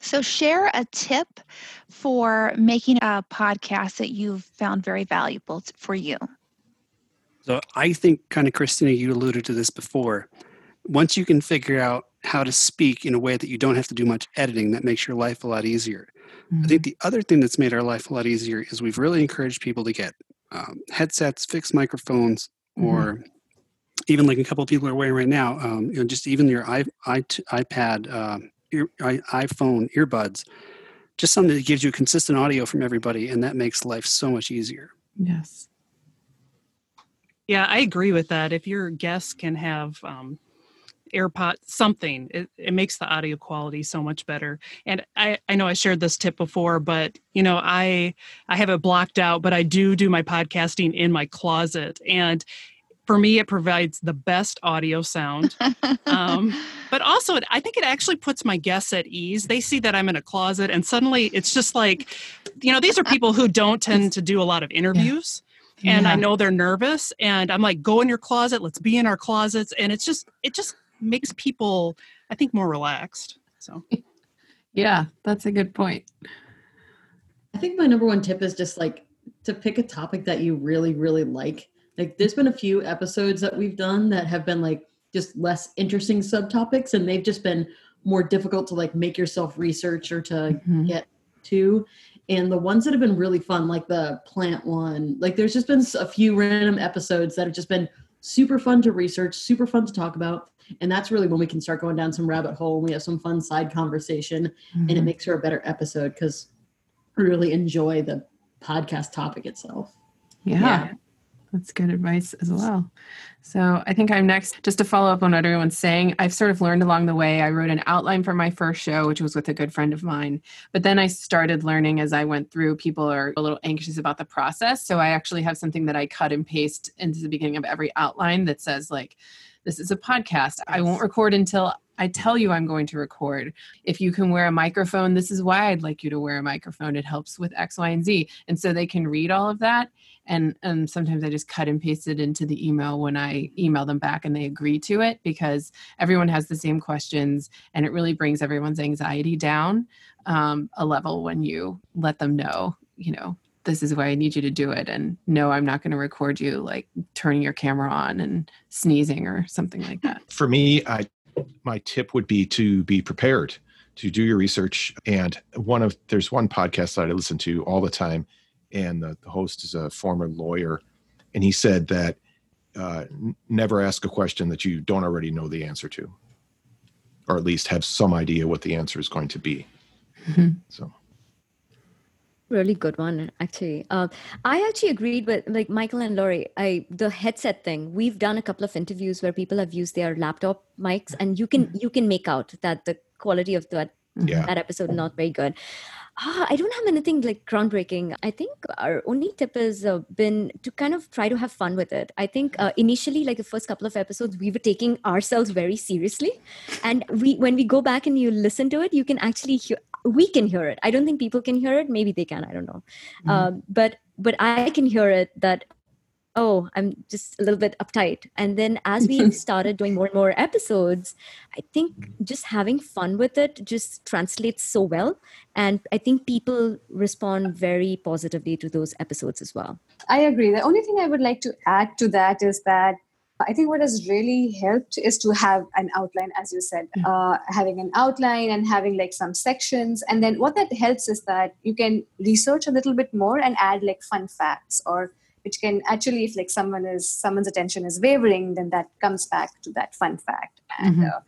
So share a tip for making a podcast that you've found very valuable t- for you. So I think, kind of, Christina, you alluded to this before. Once you can figure out how to speak in a way that you don't have to do much editing, that makes your life a lot easier. I think the other thing that's made our life a lot easier is we've really encouraged people to get um, headsets, fixed microphones, Mhm. or even like a couple of people are wearing right now, um, you know, just even your i, I, iPad, um, ear, I, iPhone earbuds, just something that gives you consistent audio from everybody, and that makes life so much easier. Yes. Yeah, I agree with that. If your guests can have um, AirPod something, it, it makes the audio quality so much better. And I, I know I shared this tip before, but you know, I I have it blocked out, but I do do my podcasting in my closet. And for me, it provides the best audio sound. Um, but also, it, I think it actually puts my guests at ease. They see that I'm in a closet, and suddenly it's just like, you know, these are people who don't tend to do a lot of interviews and I know they're nervous and I'm like go in your closet let's be in our closets and it's just it just makes people I think more relaxed so Yeah, that's a good point. I think my number one tip is just like to pick a topic that you really, really like. Like, there's been a few episodes that we've done that have been like just less interesting subtopics, and they've just been more difficult to like make yourself research or to Mhm. get to. And the ones that have been really fun, like the plant one, like there's just been a few random episodes that have just been super fun to research, super fun to talk about. And that's really when we can start going down some rabbit hole and we have some fun side conversation and it Mhm. makes for a better episode because we really enjoy the podcast topic itself. Yeah. Yeah. That's good advice as well. So I think I'm next. Just to follow up on what everyone's saying, I've sort of learned along the way. I wrote an outline for my first show, which was with a good friend of mine. But then I started learning as I went through. People are a little anxious about the process. So I actually have something that I cut and paste into the beginning of every outline that says, like, this is a podcast. I won't record until I tell you I'm going to record. If you can wear a microphone, this is why I'd like you to wear a microphone. It helps with X, Y, and Z. And so they can read all of that and and sometimes i just cut and paste it into the email when i email them back and they agree to it because everyone has the same questions and it really brings everyone's anxiety down um, a level when you let them know you know this is why i need you to do it and no i'm not going to record you like turning your camera on and sneezing or something like that For me, I my tip would be to be prepared to do your research. And one of there's one podcast that I listen to all the time, and the, the host is a former lawyer, and he said that uh, never ask a question that you don't already know the answer to, or at least have some idea what the answer is going to be. Mhm. So really good one actually. Um, i actually agreed with like michael and laurie i the headset thing we've done a couple of interviews where people have used their laptop mics and you can you can make out that the quality of that Yeah. that episode not very good. Ah, i don't have anything like groundbreaking. I think our only tip has uh, been to kind of try to have fun with it. I think uh, initially like the first couple of episodes we were taking ourselves very seriously. And we when we go back and you listen to it you can actually hear we can hear it. I don't think people can hear it. Maybe they can. I don't know. Mhm. um, but but i can hear it that oh i'm just a little bit uptight. And then as we started doing more and more episodes i think just having fun with it just translates so well. And i think people respond very positively to those episodes as well. I agree. The only thing I would like to add to that is that I think what has really helped is to have an outline, as you said, Yeah. uh, having an outline and having like some sections. And then what that helps is that you can research a little bit more and add like fun facts or which can actually if like someone is someone's attention is wavering then that comes back to that fun fact and Mhm. uh,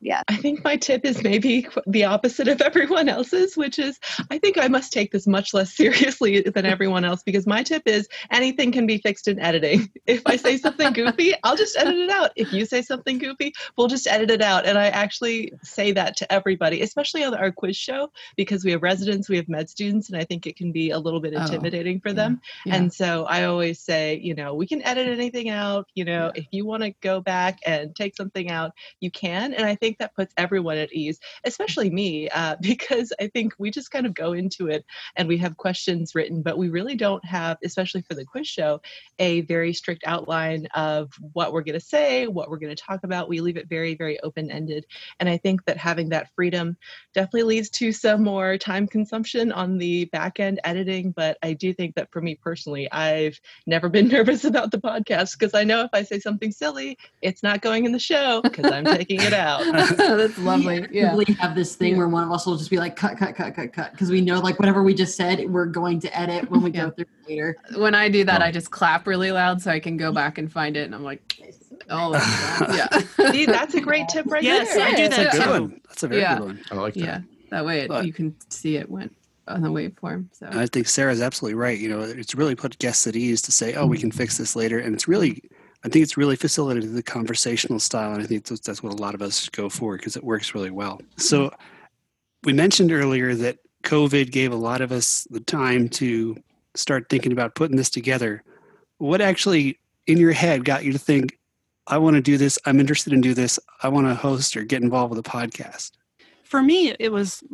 yeah. I think my tip is maybe the opposite of everyone else's which is i think i must take this much less seriously than everyone else because my tip is anything can be fixed in editing. If i say something goofy i'll just edit it out. If you say something goofy we'll just edit it out. And i actually say that to everybody especially on our quiz show because we have residents we have med students and i think it can be a little bit Oh, intimidating for yeah, them. yeah. and so i always say you know we can edit anything out. You know Yeah. if you want to go back and take something out you can. And i think that puts everyone at ease especially me uh, because i think we just kind of go into it and we have questions written but we really don't have especially for the quiz show a very strict outline of what we're going to say what we're going to talk about. We leave it very very open ended and i think that having that freedom definitely leads to some more time consumption on the back end editing but i do think that for me personally i've never been nervous about the podcast because i know if i say something silly it's not going in the show because i'm taking it out That's lovely. Yeah. We have this thing where one of us will just be like, cut, cut, cut, cut, cut, because we know like whatever we just said, we're going to edit when we Yeah. go through later. When I do that, Oh. I just clap really loud so I can go back and find it, and I'm like, oh, yeah. See, that's a great tip right Yes, there I do that That's a good too. one. That's a very Yeah. good one. I like that. yeah. That way, it, But- you can see it went on the waveform. So I think Sarah's absolutely right. You know, it's really put guests at ease to say, "Oh, we mm-hmm. can fix this later," and it's really, I think it's really facilitated the conversational style, and I think that's, what a lot of us go for because it works really well. So, mm-hmm. we mentioned earlier that COVID gave a lot of us the time to start thinking about putting this together. What actually in your head got you to think, "I want to do this. I'm interested in do this. I want to host or get involved with a podcast." For me, it was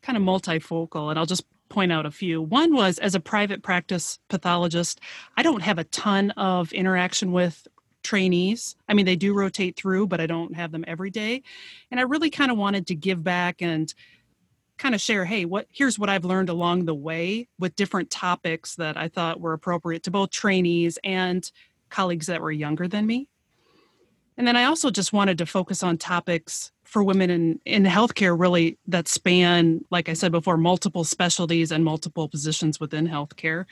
kind of multifocal, and I'll just point out a few. One was as a private practice pathologist, I don't have a ton of interaction with trainees. I mean, they do rotate through, but I don't have them every day. And I really kind of wanted to give back and kind of share, hey, what here's what I've learned along the way with different topics that I thought were appropriate to both trainees and colleagues that were younger than me. And then I also just wanted to focus on topics for women in, in healthcare, really, that span, like I said before, multiple specialties and multiple positions within healthcare.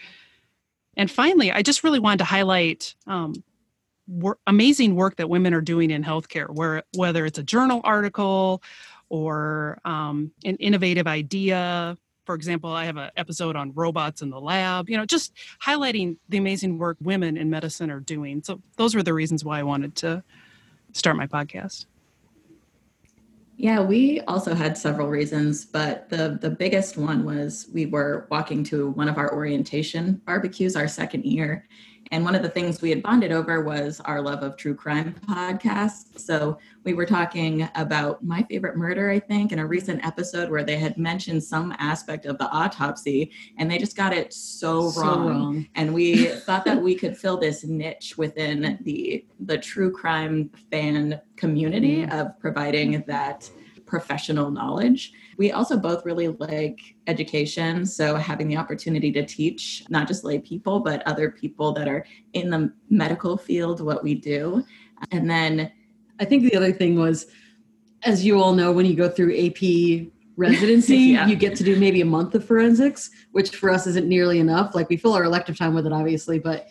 And finally, I just really wanted to highlight um, wor- amazing work that women are doing in healthcare, where whether it's a journal article or um, an innovative idea. For example, I have an episode on robots in the lab, you know, just highlighting the amazing work women in medicine are doing. So, those were the reasons why I wanted to start my podcast. Yeah, we also had several reasons, but the the biggest one was we were walking to one of our orientation barbecues our second year. And one of the things we had bonded over was our love of true crime podcasts. So we were talking about my favorite murder, I think, in a recent episode where they had mentioned some aspect of the autopsy and they just got it so, So wrong. wrong. And we thought that we could fill this niche within the the true crime fan community mm-hmm. of providing that professional knowledge. We also both really like education. So having the opportunity to teach not just lay people, but other people that are in the medical field what we do. And then I think the other thing was, as you all know, when you go through AP residency, Yeah. you get to do maybe a month of forensics, which for us isn't nearly enough. Like we fill our elective time with it, obviously, but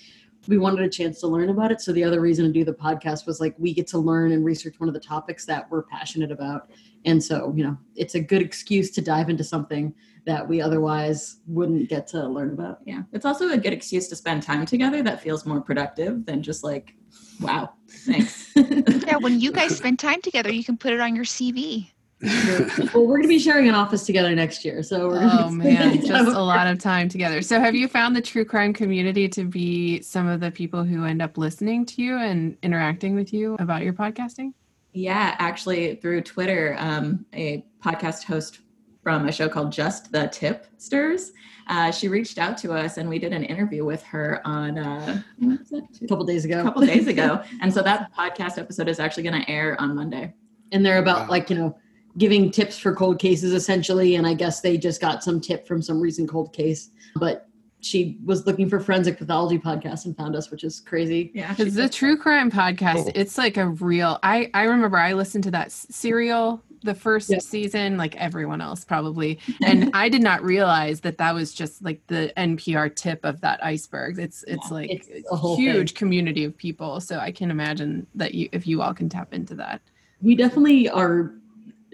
we wanted a chance to learn about it. So the other reason to do the podcast was like we get to learn and research one of the topics that we're passionate about. And so, you know, it's a good excuse to dive into something that we otherwise wouldn't get to learn about. yeah, it's also a good excuse to spend time together that feels more productive than just like, wow, thanks. Yeah, when you guys spend time together, you can put it on your CV. well, we're going to be sharing an office together next year. So we're gonna Oh man, just a lot of time together. So have you found the true crime community to be some of the people who end up listening to you and interacting with you about your podcasting? Yeah, actually, through Twitter, um, a podcast host from a show called Just the Tipsters, uh, she reached out to us and we did an interview with her on uh, what was that? a couple days ago. a couple days ago. And so that podcast episode is actually going to air on Monday. and they're about Wow. like you know giving tips for cold cases essentially and i guess they just got some tip from some recent cold case but she was looking for forensic pathology podcast and found us which is crazy Yeah, Because the true crime podcast, Cool. it's like a real. I I remember I listened to that serial the first Yeah. season, like everyone else probably, and I did not realize that that was just like the NPR tip of that iceberg. It's it's Yeah, like it's a whole huge community of people. So I can imagine that you if you all can tap into that. we definitely are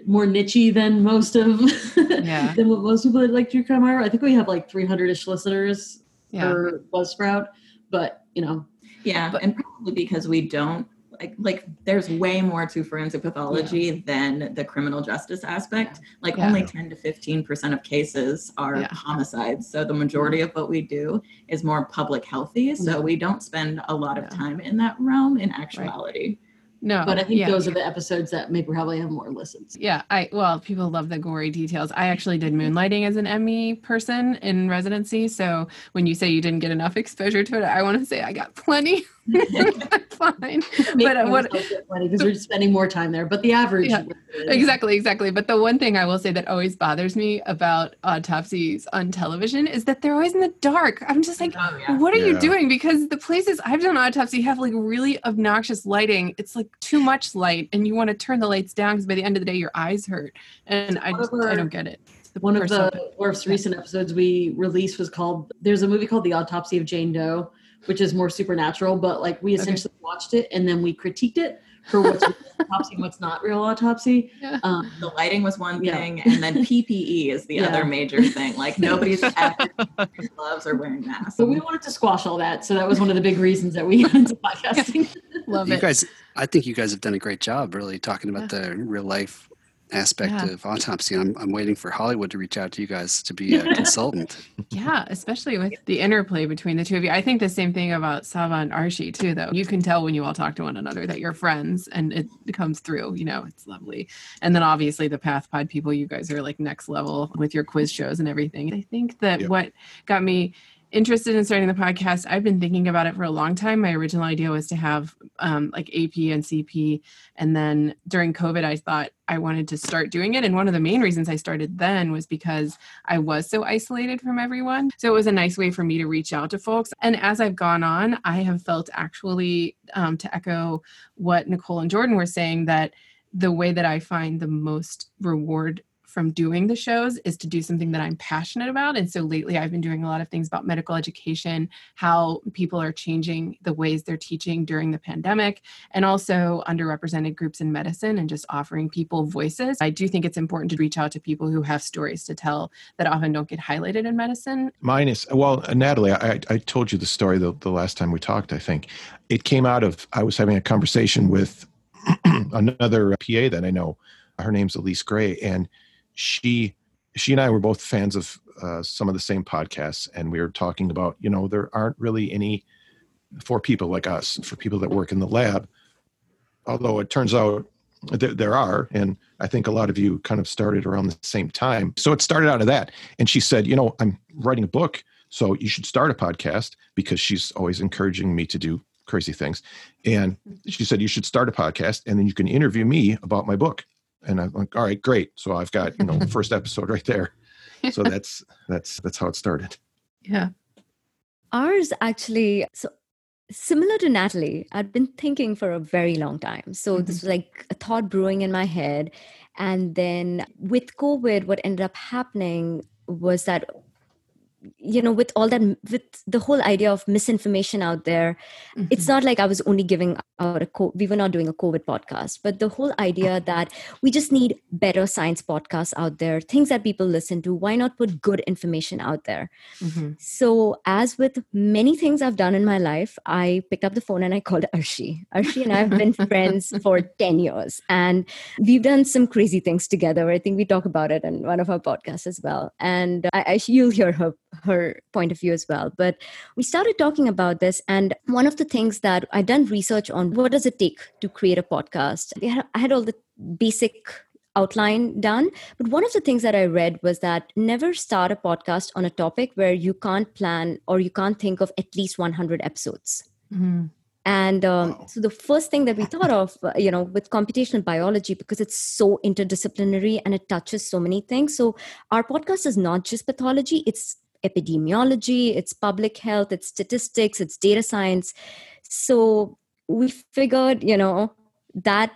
more nichey than most of Yeah. than what most people that like true crime are. I think we have like 300ish listeners Yeah. for Buzzsprout, but you know, Yeah, But- and probably because we don't like like there's way more to forensic pathology than the criminal justice aspect. Like Yeah. only 10 to 15 percent of cases are Yeah. homicides. So the majority of what we do is more public healthy. So Yeah. we don't spend a lot of Yeah. time in that realm in actuality. No, but I think yeah. those are the episodes that maybe probably have more listens. Yeah, I well, people love the gory details. I actually did moonlighting as an ME person in residency. So when you say you didn't get enough exposure to it, I want to say I got plenty. Fine. But uh, what because we're spending more time there, but the average Yeah. exactly, exactly. But the one thing I will say that always bothers me about autopsies on television is that they're always in the dark. I'm just like, Oh, yeah. what are you doing? Because the places I've done autopsy have like really obnoxious lighting. It's like too much light, and you want to turn the lights down because by the end of the day, your eyes hurt. And I just, I don't get it. The One of the most recent episodes we released was called there's a movie called The Autopsy of Jane Doe, which is more supernatural, but like we Okay. essentially watched it and then we critiqued it for what's autopsy and what's not real autopsy. Yeah. Um, The lighting was one Yeah. thing, and then PPE is the Yeah. other major thing. Like nobody's ever gloves or wearing masks. but we wanted to squash all that. So that was one of the big reasons that we got into podcasting. Love you it. guys i think you guys have done a great job really talking about the real life aspect Yeah. of autopsy I'm, I'm waiting for hollywood to reach out to you guys to be a consultant Yeah, especially with the interplay between the two of you. I think the same thing about Saba and Arshi too, though. You can tell when you all talk to one another that you're friends and it comes through, you know, it's lovely. And then obviously the Path Pod people, you guys are like next level with your quiz shows and everything. I think that Yep. what got me interested in starting the podcast, I've been thinking about it for a long time. My original idea was to have um, like AP and CP. And then during COVID, I thought I wanted to start doing it. And one of the main reasons I started then was because I was so isolated from everyone. So it was a nice way for me to reach out to folks. And as I've gone on, I have felt actually, um, to echo what Nicole and Jordan were saying, that the way that I find the most reward from doing the shows is to do something that I'm passionate about. And so lately I've been doing a lot of things about medical education, how people are changing the ways they're teaching during the pandemic, and also underrepresented groups in medicine and just offering people voices. I do think it's important to reach out to people who have stories to tell that often don't get highlighted in medicine. Mine is well, Natalie. I, I told you the story the, the last time we talked. I think it came out of I was having a conversation with another PA that I know. Her name's Elise Gray, and she she and I were both fans of uh, some of the same podcasts, and we were talking about you know there aren't really any for people like us for people that work in the lab. Although it turns out there, there are, and I think a lot of you kind of started around the same time. So it started out of that, and she said, you know, I'm writing a book, so you should start a podcast because she's always encouraging me to do crazy things. And she said, you should start a podcast and then you can interview me about my book. And I'm like, all right, great. So I've got, you know, first episode right there. So that's, that's, that's how it started. Yeah. Ours actually, so similar to Natalie, I'd been thinking for a very long time. So this mm-hmm. was like a thought brewing in my head. And then with COVID, what ended up happening was that you know with all that with the whole idea of misinformation out there it's not like i was only giving out a co- we were not doing a covid podcast but the whole idea that we just need better science podcasts out there things that people listen to why not put good information out there? Mhm. so as with many things i've done in my life i picked up the phone and i called arshi. Arshi and i've been friends for 10 years and we've done some crazy things together. I think we talk about it in one of our podcasts as well and I, I you'll hear her her point of view as well but we started talking about this and one of the things that i've done research on what does it take to create a podcast I had- all the basic outline done but one of the things that i read was that never start a podcast on a topic where you can't plan or you can't think of at least 100 episodes Mhm. and um, so the first thing that we thought of, uh, you know, with computational biology, because it's so interdisciplinary and it touches so many things. So our podcast is not just pathology, it's epidemiology, it's public health, it's statistics, it's data science. So we figured, you know, that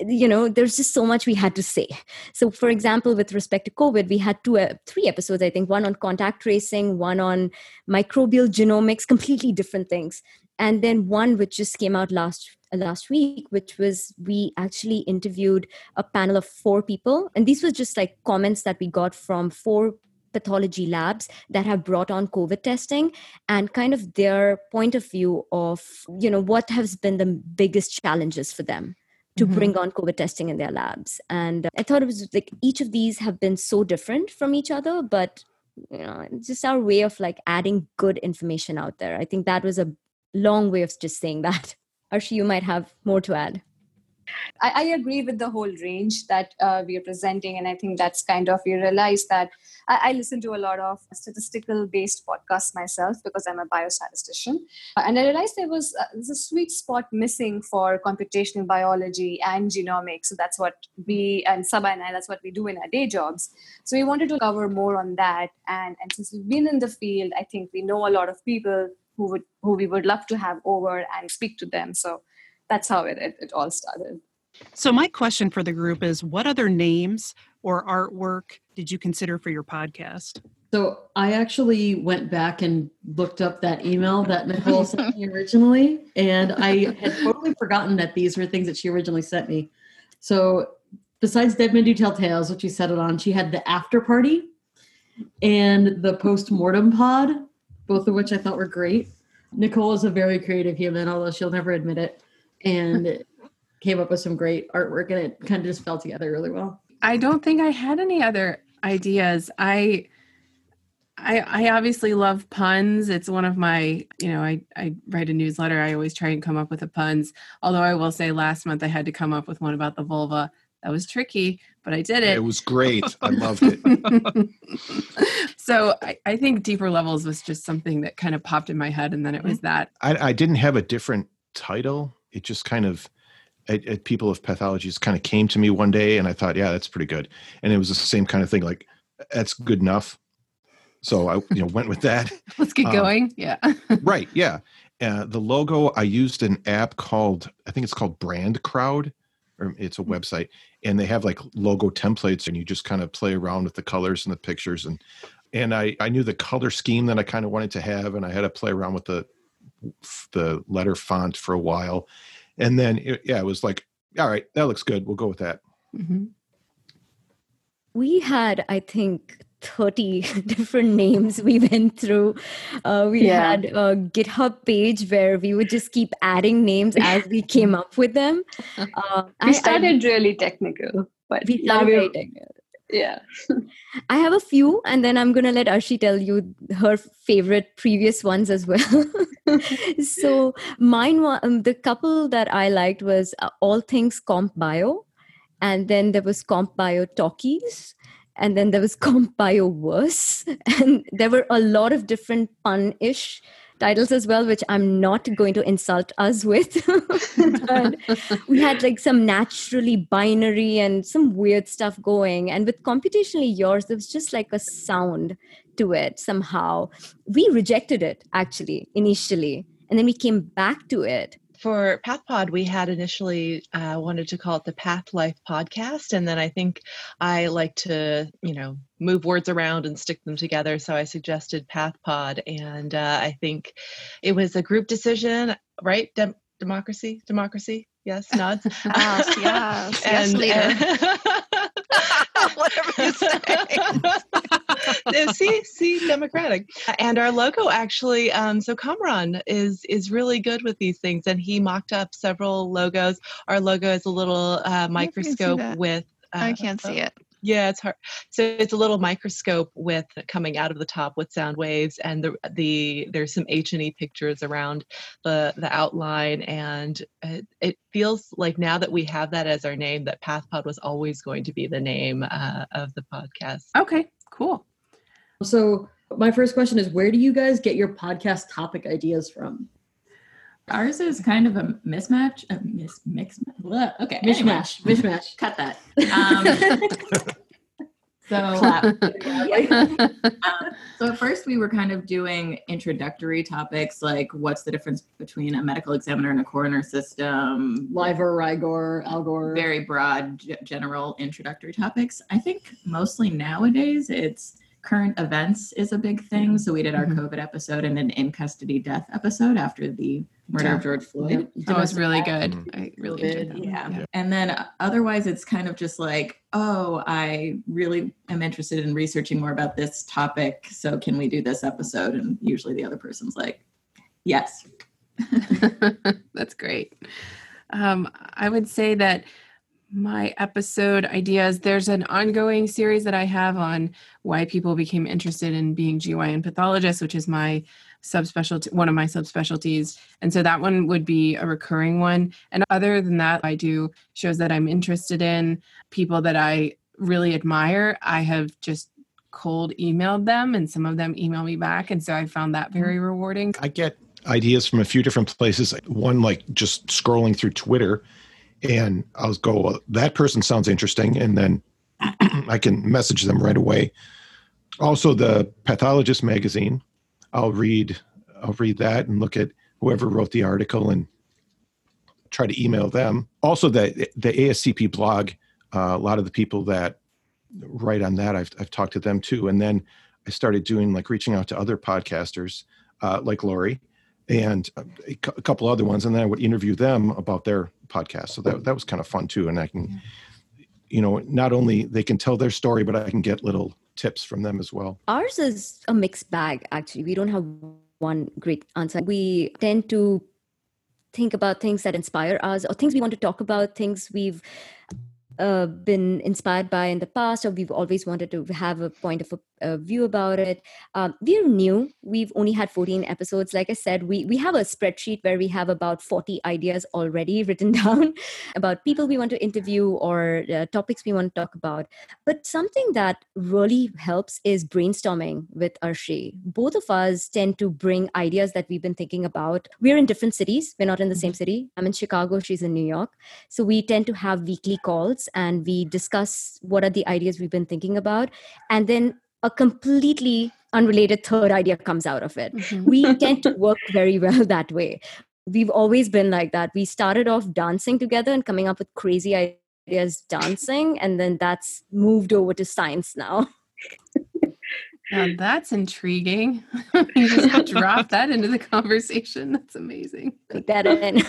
you know there's just so much we had to say. So for example with respect to covid we had two uh, three episodes i think one on contact tracing one on microbial genomics completely different things. And then one which just came out last last week which was we actually interviewed a panel of four people. And these were just like comments that we got from four pathology labs that have brought on covid testing and kind of their point of view of you know what has been the biggest challenges for them to mm-hmm. bring on covid testing in their labs. And i thought it was like each of these have been so different from each other but you know just our way of like adding good information out there. I think that was a long way of just saying that. Arshi you might have more to add I, I, agree with the whole range that uh, we are presenting. And I think that's kind of, you realize that I, I listen to a lot of statistical based podcasts myself because I'm a biostatistician. And I realized there was uh, a sweet spot missing for computational biology and genomics. So that's what we, and Saba and I, that's what we do in our day jobs. So we wanted to cover more on that. And, and since we've been in the field, I think we know a lot of people who would who we would love to have over and speak to them. So that's how it, it, it all started. So, my question for the group is what other names or artwork did you consider for your podcast? So, I actually went back and looked up that email that Nicole sent me originally, and I had totally forgotten that these were things that she originally sent me. So, besides Dead Men Do Tell Tales, which she settled on, she had the after party and the post mortem pod, both of which I thought were great. Nicole is a very creative human, although she'll never admit it and came up with some great artwork and it kind of just fell together really well. I don't think I had any other ideas. I I, I obviously love puns. It's one of my, you know, I, I write a newsletter. I always try and come up with the puns. Although I will say last month I had to come up with one about the vulva. That was tricky, but I did it. It was great. I loved it. so I, I, think deeper levels was just something that kind of popped in my head, and then it was mm-hmm. that. I, I didn't have a different title it just kind of it, it, people of pathologies kind of came to me one day and i thought yeah that's pretty good. And it was the same kind of thing like that's good enough. So i you know went with that. Let's get um, going. Yeah. right yeah. Uh, the logo i used an app called i think it's called brand crowd or it's a hmm. website and they have like logo templates and you just kind of play around with the colors and the pictures and and i i knew the color scheme that i kind of wanted to have and i had to play around with the the letter font for a while, and then it, yeah, it was like, all right, that looks good. We'll go with that. Mm-hmm. We had, I think, 30 different names we went through. Uh, we yeah. had a GitHub page where we would just keep adding names as we came up with them. Uh, we started I, really technical, but we started very technical yeah. I have a few and then i'm to let arshi tell you her favorite previous ones as well. So mine um, the couple that i liked was uh, all things comp bio and then there was comp bio talkies and then there was comp bio verse and there were a lot of different pun-ish titles as well, which I'm not going to insult us with. we had like some naturally binary and some weird stuff going. And with computationally yours, there was just like a sound to it somehow. We rejected it actually initially. And then we came back to it for PathPod, we had initially uh, wanted to call it the Path Life Podcast, and then I think I like to, you know, move words around and stick them together. So I suggested PathPod, and uh, I think it was a group decision, right? Dem- democracy, democracy. Yes, nods. yes, yes, and, yes, leader. Whatever you say. See, see, democratic. And our logo actually, um, so Kamran is is really good with these things, and he mocked up several logos. Our logo is a little uh, microscope with. Uh, I can't see it. Yeah, it's hard. So it's a little microscope with coming out of the top with sound waves, and the the there's some H and E pictures around the the outline, and it, it, feels like now that we have that as our name, that PathPod was always going to be the name uh, of the podcast. Okay, cool. So my first question is, where do you guys get your podcast topic ideas from? Ours is kind of a mismatch, a mis mix. Blah. Okay, mishmash, anyway. mishmash. Cut that. Um, so, uh, so at first we were kind of doing introductory topics like what's the difference between a medical examiner and a coroner system, Livor, Rigor, Algor. Very broad, g- general introductory topics. I think mostly nowadays it's current events is a big thing. So we did our mm-hmm. COVID episode and an in custody death episode after the Murder Yeah. of George Floyd. That was really good. I really enjoyed that. Yeah. Yeah. And then otherwise, it's kind of just like, oh, I really am interested in researching more about this topic. So can we do this episode? And usually the other person's like, yes. That's great. Um, I would say that my episode ideas, there's an ongoing series that I have on why people became interested in being GYN pathologists, which is my subspecialty, one of my subspecialties. And so that one would be a recurring one. And other than that, I do shows that I'm interested in, people that I really admire. I have just cold emailed them and some of them email me back. And so I found that very rewarding. I get ideas from a few different places. One, like just scrolling through Twitter, and I'll go, well, that person sounds interesting. And then I can message them right away. Also, the Pathologist magazine, I'll read, I'll read that and look at whoever wrote the article and try to email them. Also, the the ASCP blog, uh, a lot of the people that write on that, I've I've talked to them too. And then I started doing like reaching out to other podcasters uh, like Lori and a cou- a couple other ones, and then I would interview them about their podcast. So that that was kind of fun too. And I can, you know, not only they can tell their story, but I can get little tips from them as well. Ours is a mixed bag, actually. We don't have one great answer. We tend to think about things that inspire us or things we want to talk about, things we've uh, been inspired by in the past, or we've always wanted to have a point of a, a view about it. Um, we're new. We've only had 14 episodes. Like I said, we, we have a spreadsheet where we have about 40 ideas already written down about people we want to interview or uh, topics we want to talk about. But something that really helps is brainstorming with Arshi. Both of us tend to bring ideas that we've been thinking about. We're in different cities. We're not in the same city. I'm in Chicago. She's in New York. So we tend to have weekly calls and we discuss what are the ideas we've been thinking about. And then a completely unrelated third idea comes out of it. Mhm. We tend to work very well that way. We've always been like that. We started off dancing together and coming up with crazy ideas dancing, and then that's moved over to science now. Now that's intriguing. you just drop that into the conversation. That's amazing. Take that in.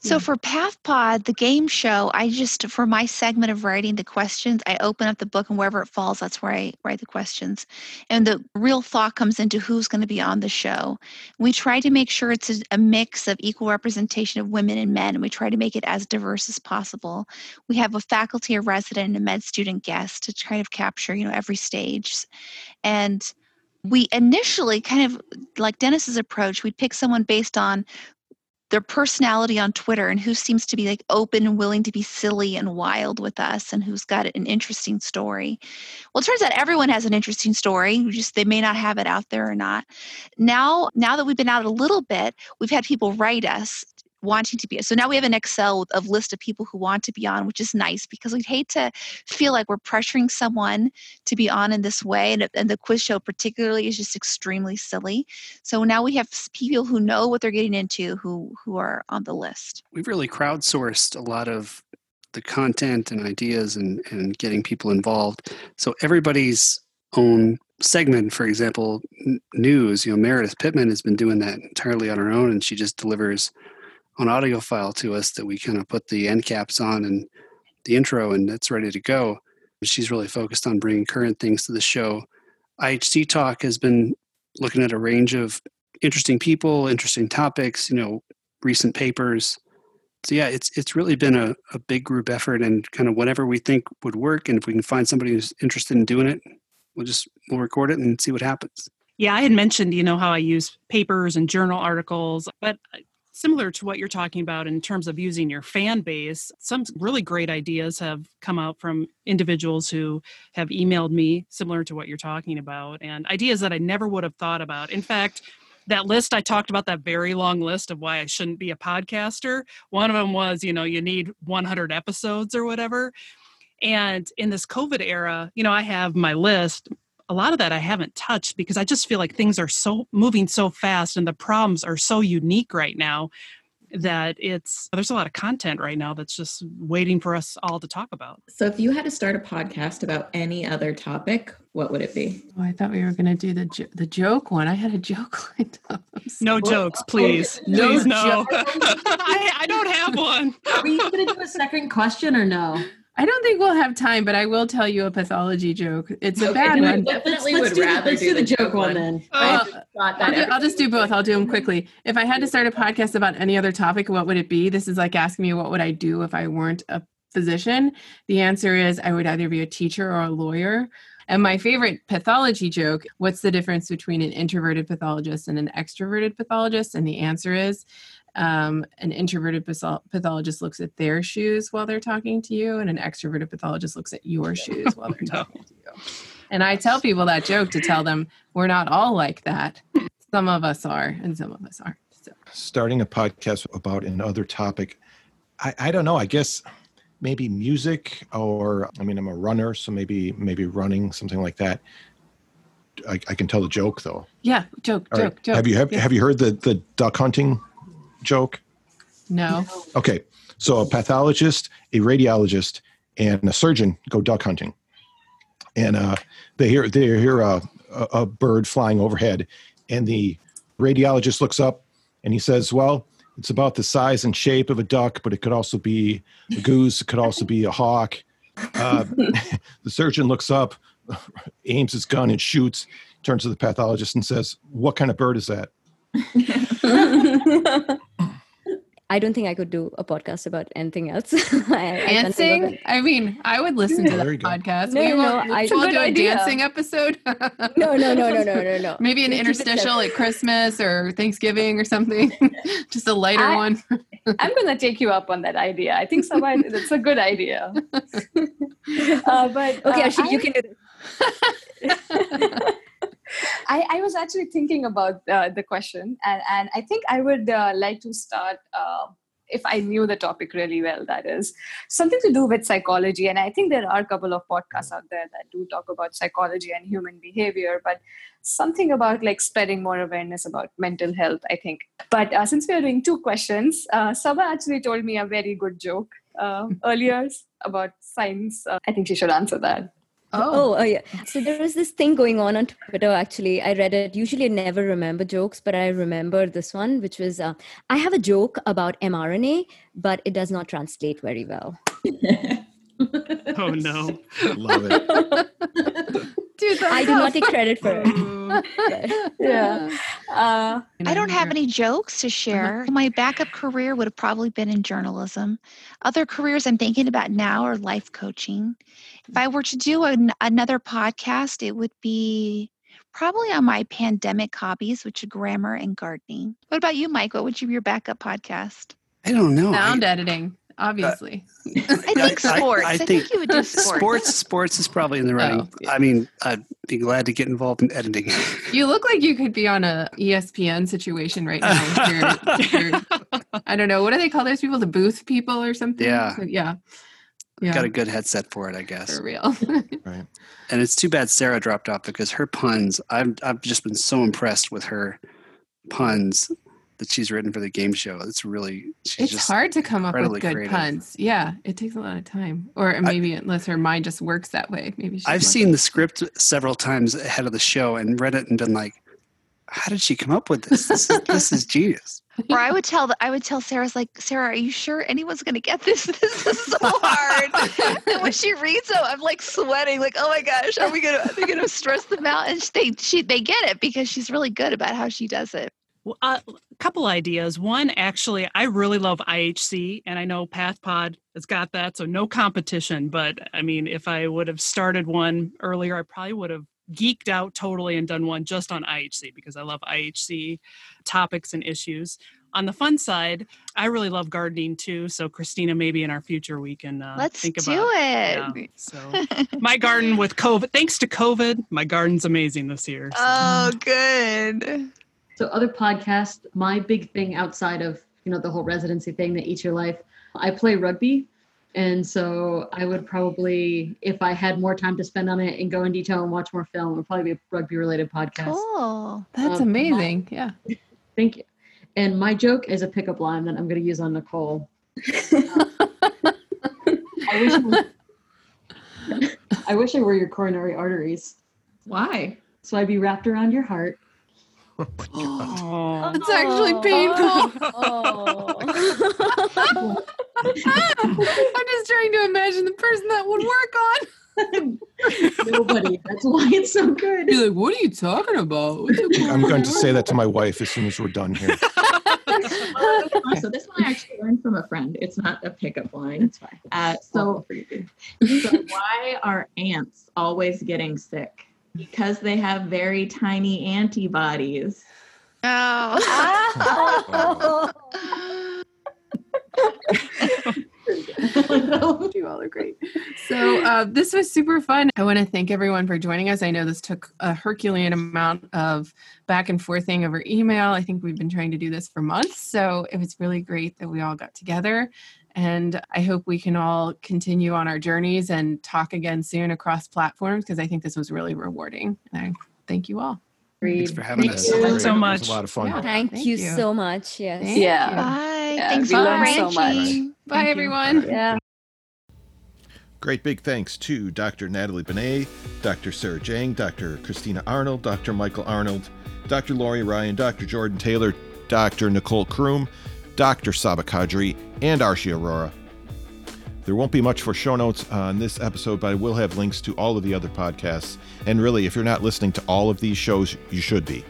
So for PathPod, the game show, I just for my segment of writing the questions, I open up the book and wherever it falls, that's where I write the questions. And the real thought comes into who's going to be on the show. We try to make sure it's a, a mix of equal representation of women and men, and we try to make it as diverse as possible. We have a faculty, a resident, and a med student guest to kind of capture, you know, every stage. And we initially kind of like Dennis's approach, we'd pick someone based on their personality on Twitter and who seems to be like open and willing to be silly and wild with us and who's got an interesting story. Well, it turns out everyone has an interesting story. Just they may not have it out there or not. Now, now that we've been out a little bit, we've had people write us wanting to be so now we have an excel of list of people who want to be on which is nice because we'd hate to feel like we're pressuring someone to be on in this way and, and the quiz show particularly is just extremely silly so now we have people who know what they're getting into who who are on the list. We've really crowdsourced a lot of the content and ideas and, and getting people involved. So everybody's own segment, for example, n- news, you know, Meredith Pittman has been doing that entirely on her own and she just delivers an audio file to us that we kind of put the end caps on and the intro and it's ready to go. She's really focused on bringing current things to the show. IHC Talk has been looking at a range of interesting people, interesting topics, you know, recent papers. So yeah, it's it's really been a, a big group effort and kind of whatever we think would work and if we can find somebody who's interested in doing it, we'll just we'll record it and see what happens. Yeah, I had mentioned, you know, how I use papers and journal articles, but similar to what you're talking about in terms of using your fan base, some really great ideas have come out from individuals who have emailed me, similar to what you're talking about, and ideas that I never would have thought about. In fact, that list I talked about, that very long list of why I shouldn't be a podcaster, one of them was, you know, you need 100 episodes or whatever. And in this COVID era, you know, I have my list a lot of that I haven't touched because I just feel like things are so moving so fast and the problems are so unique right now that it's there's a lot of content right now that's just waiting for us all to talk about. So, if you had to start a podcast about any other topic, what would it be? Oh, I thought we were going to do the jo- the joke one. I had a joke lined up. No jokes, please. No please, no. joke. I, I don't have one. Are we going to do a second question or no? I don't think we'll have time, but I will tell you a pathology joke. It's a Okay, bad then I one. definitely let's would do the- rather let's do the joke joke one one. then. I Uh, just thought I'll, do, I'll just do both. I'll do them quickly. If I had to start a podcast about any other topic, what would it be? This is like asking me what would I do if I weren't a physician. The answer is I would either be a teacher or a lawyer. And my favorite pathology joke what's the difference between an introverted pathologist and an extroverted pathologist? And the answer is um, an introverted pathologist looks at their shoes while they're talking to you, and an extroverted pathologist looks at your shoes while they're No. talking to you. And I tell people that joke to tell them we're not all like that. Some of us are, and some of us aren't. So. starting a podcast about another topic I, I don't know i guess maybe music or i mean i'm a runner so maybe maybe running something like that i, I can tell the joke though Yeah, joke, All right. joke, joke. have you have, Yeah. have you heard the the duck hunting joke No. okay so a pathologist a radiologist and a surgeon go duck hunting and uh, they hear they hear a, a bird flying overhead and the radiologist looks up and he says well it's about the size and shape of a duck but it could also be a goose it could also be a hawk. Uh, the surgeon looks up aims his gun and shoots turns to the pathologist and says what kind of bird is that I don't think I could do a podcast about anything else. I, I can't think of Dancing? it. I mean, I would listen to Yeah, that there you go. podcast. No, we no, won't, no, I- we'll do a idea. dancing episode. No, no, no, no, no, no, no. Maybe an We keep it interstitial separate. at Christmas or Thanksgiving or something. Just a lighter I- one. I'm going to take you up on that idea. I think Saba, it's a good idea. Uh, but Okay, uh, Ashik, you can do this. I, I was actually thinking about uh, the question, and, and I think I would uh, like to start. Uh, if I knew the topic really well, that is something to do with psychology. And I think there are a couple of podcasts out there that do talk about psychology and human behavior, but something about like spreading more awareness about mental health, I think. But uh, since we are doing two questions, uh, Saba actually told me a very good joke uh, earlier about science. Uh, I think she should answer that. Oh, oh, yeah. So there was this thing going on on Twitter. Actually, I read it. Usually, I never remember jokes, but I remember this one, which was uh, I have a joke about mRNA, but it does not translate very well. Oh no. love it Dude, I do not take credit for it. it. Yeah. Uh, I don't have any jokes to share. My backup career would have probably been in journalism. Other careers I'm thinking about now are life coaching. If I were to do an, another podcast, it would be probably on my pandemic hobbies, which are grammar and gardening. What about you, Mike? What would you be your backup podcast? I don't know. I- Sound editing, obviously. I think sports. I, think, you would do sports. sports sports is probably in the oh, running. Oh, yeah. I mean, I'd be glad to get involved in editing. You look like you could be on a ESPN situation right now. You're- you're- I don't know. What do they call those people? The booth people or something? Yeah. Yeah. Yeah. Got a good headset for it, I guess. for real. right And it's too bad Sarah dropped off because her puns. I've I've just been so impressed with her puns that she's written for the game show. It's really she's it's just hard to come up with good creative. puns. Yeah. It takes a lot of time. Or maybe unless her mind just works that way. Maybe she's I've lucky. seen the script several times ahead of the show and read it and been like, how did she come up with this? This is, this is genius. Or I would tell the, I would tell Sarah's like, Sarah, are you sure anyone's gonna get this? This is so hard. and when she reads it, I'm like sweating, like, oh my gosh, are we gonna are they gonna stress them out? And they she they get it because she's really good about how she does it. Well, uh, a couple ideas. One, actually, I really love IHC, and I know PathPod has got that, so no competition. But I mean, if I would have started one earlier, I probably would have geeked out totally and done one just on IHC because I love IHC topics and issues. On the fun side, I really love gardening too. So, Christina, maybe in our future we can uh, Let's think do about it. Yeah, so, my garden with COVID, thanks to COVID, my garden's amazing this year. so. Oh, good. So other podcasts, my big thing outside of you know the whole residency thing that eats your life, I play rugby. And so I would probably, if I had more time to spend on it and go in detail and watch more film, it would probably be a rugby related podcast. Cool. That's Um, amazing. Yeah. Thank you. And my joke is a pickup line that I'm going to use on Nicole. I wish were, I wish I were your coronary arteries. Why? So I'd be wrapped around your heart. Oh. It's actually painful. Oh. I'm just trying to imagine the person that would work on. Nobody. That's why it's so good. You're like, what are you talking about? What's up with I'm going to say that to my wife as soon as we're done here. so this one I actually learned from a friend. It's not a pickup line. It's fine. Uh, so, so why are ants always getting sick? Because they have very tiny antibodies. Oh. you all are great. So uh, this was super fun. I want to thank everyone for joining us. I know this took a Herculean amount of back and forthing over email. I think we've been trying to do this for months, so it was really great that we all got together. And I hope we can all continue on our journeys and talk again soon across platforms because I think this was really rewarding. And I thank you all. Thanks for having Thank us. you Great. so It was much. a lot of fun. Yeah. Thank, Thank you, you. so much. Yes. Thank Yeah. you. Bye. Yeah, Thanks we for learned so much. arranging. Bye, Thank you. everyone. Yeah. Great big thanks to Dr. Natalie Banet, Dr. Sarah Jang, Dr. Christina Arnold, Dr. Michael Arnold, Dr. Laurie Ryan, Dr. Jordan Taylor, Dr. Nicole Kroom, Dr. Saba Kadri, and Arshia Aurora. There won't be much for show notes on this episode, but I will have links to all of the other podcasts. And really, if you're not listening to all of these shows, you should be.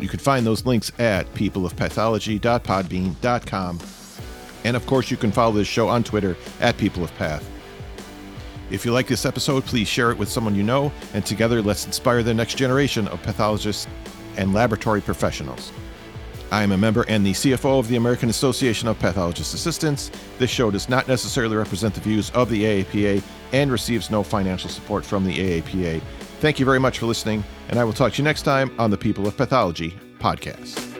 You can find those links at peopleofpathology.podbean.com. And of course, you can follow this show on Twitter at People of Path. If you like this episode, please share it with someone you know, and together let's inspire the next generation of pathologists and laboratory professionals. I am a member and the CFO of the American Association of Pathologist Assistants. This show does not necessarily represent the views of the AAPA and receives no financial support from the AAPA. Thank you very much for listening, and I will talk to you next time on the People of Pathology podcast.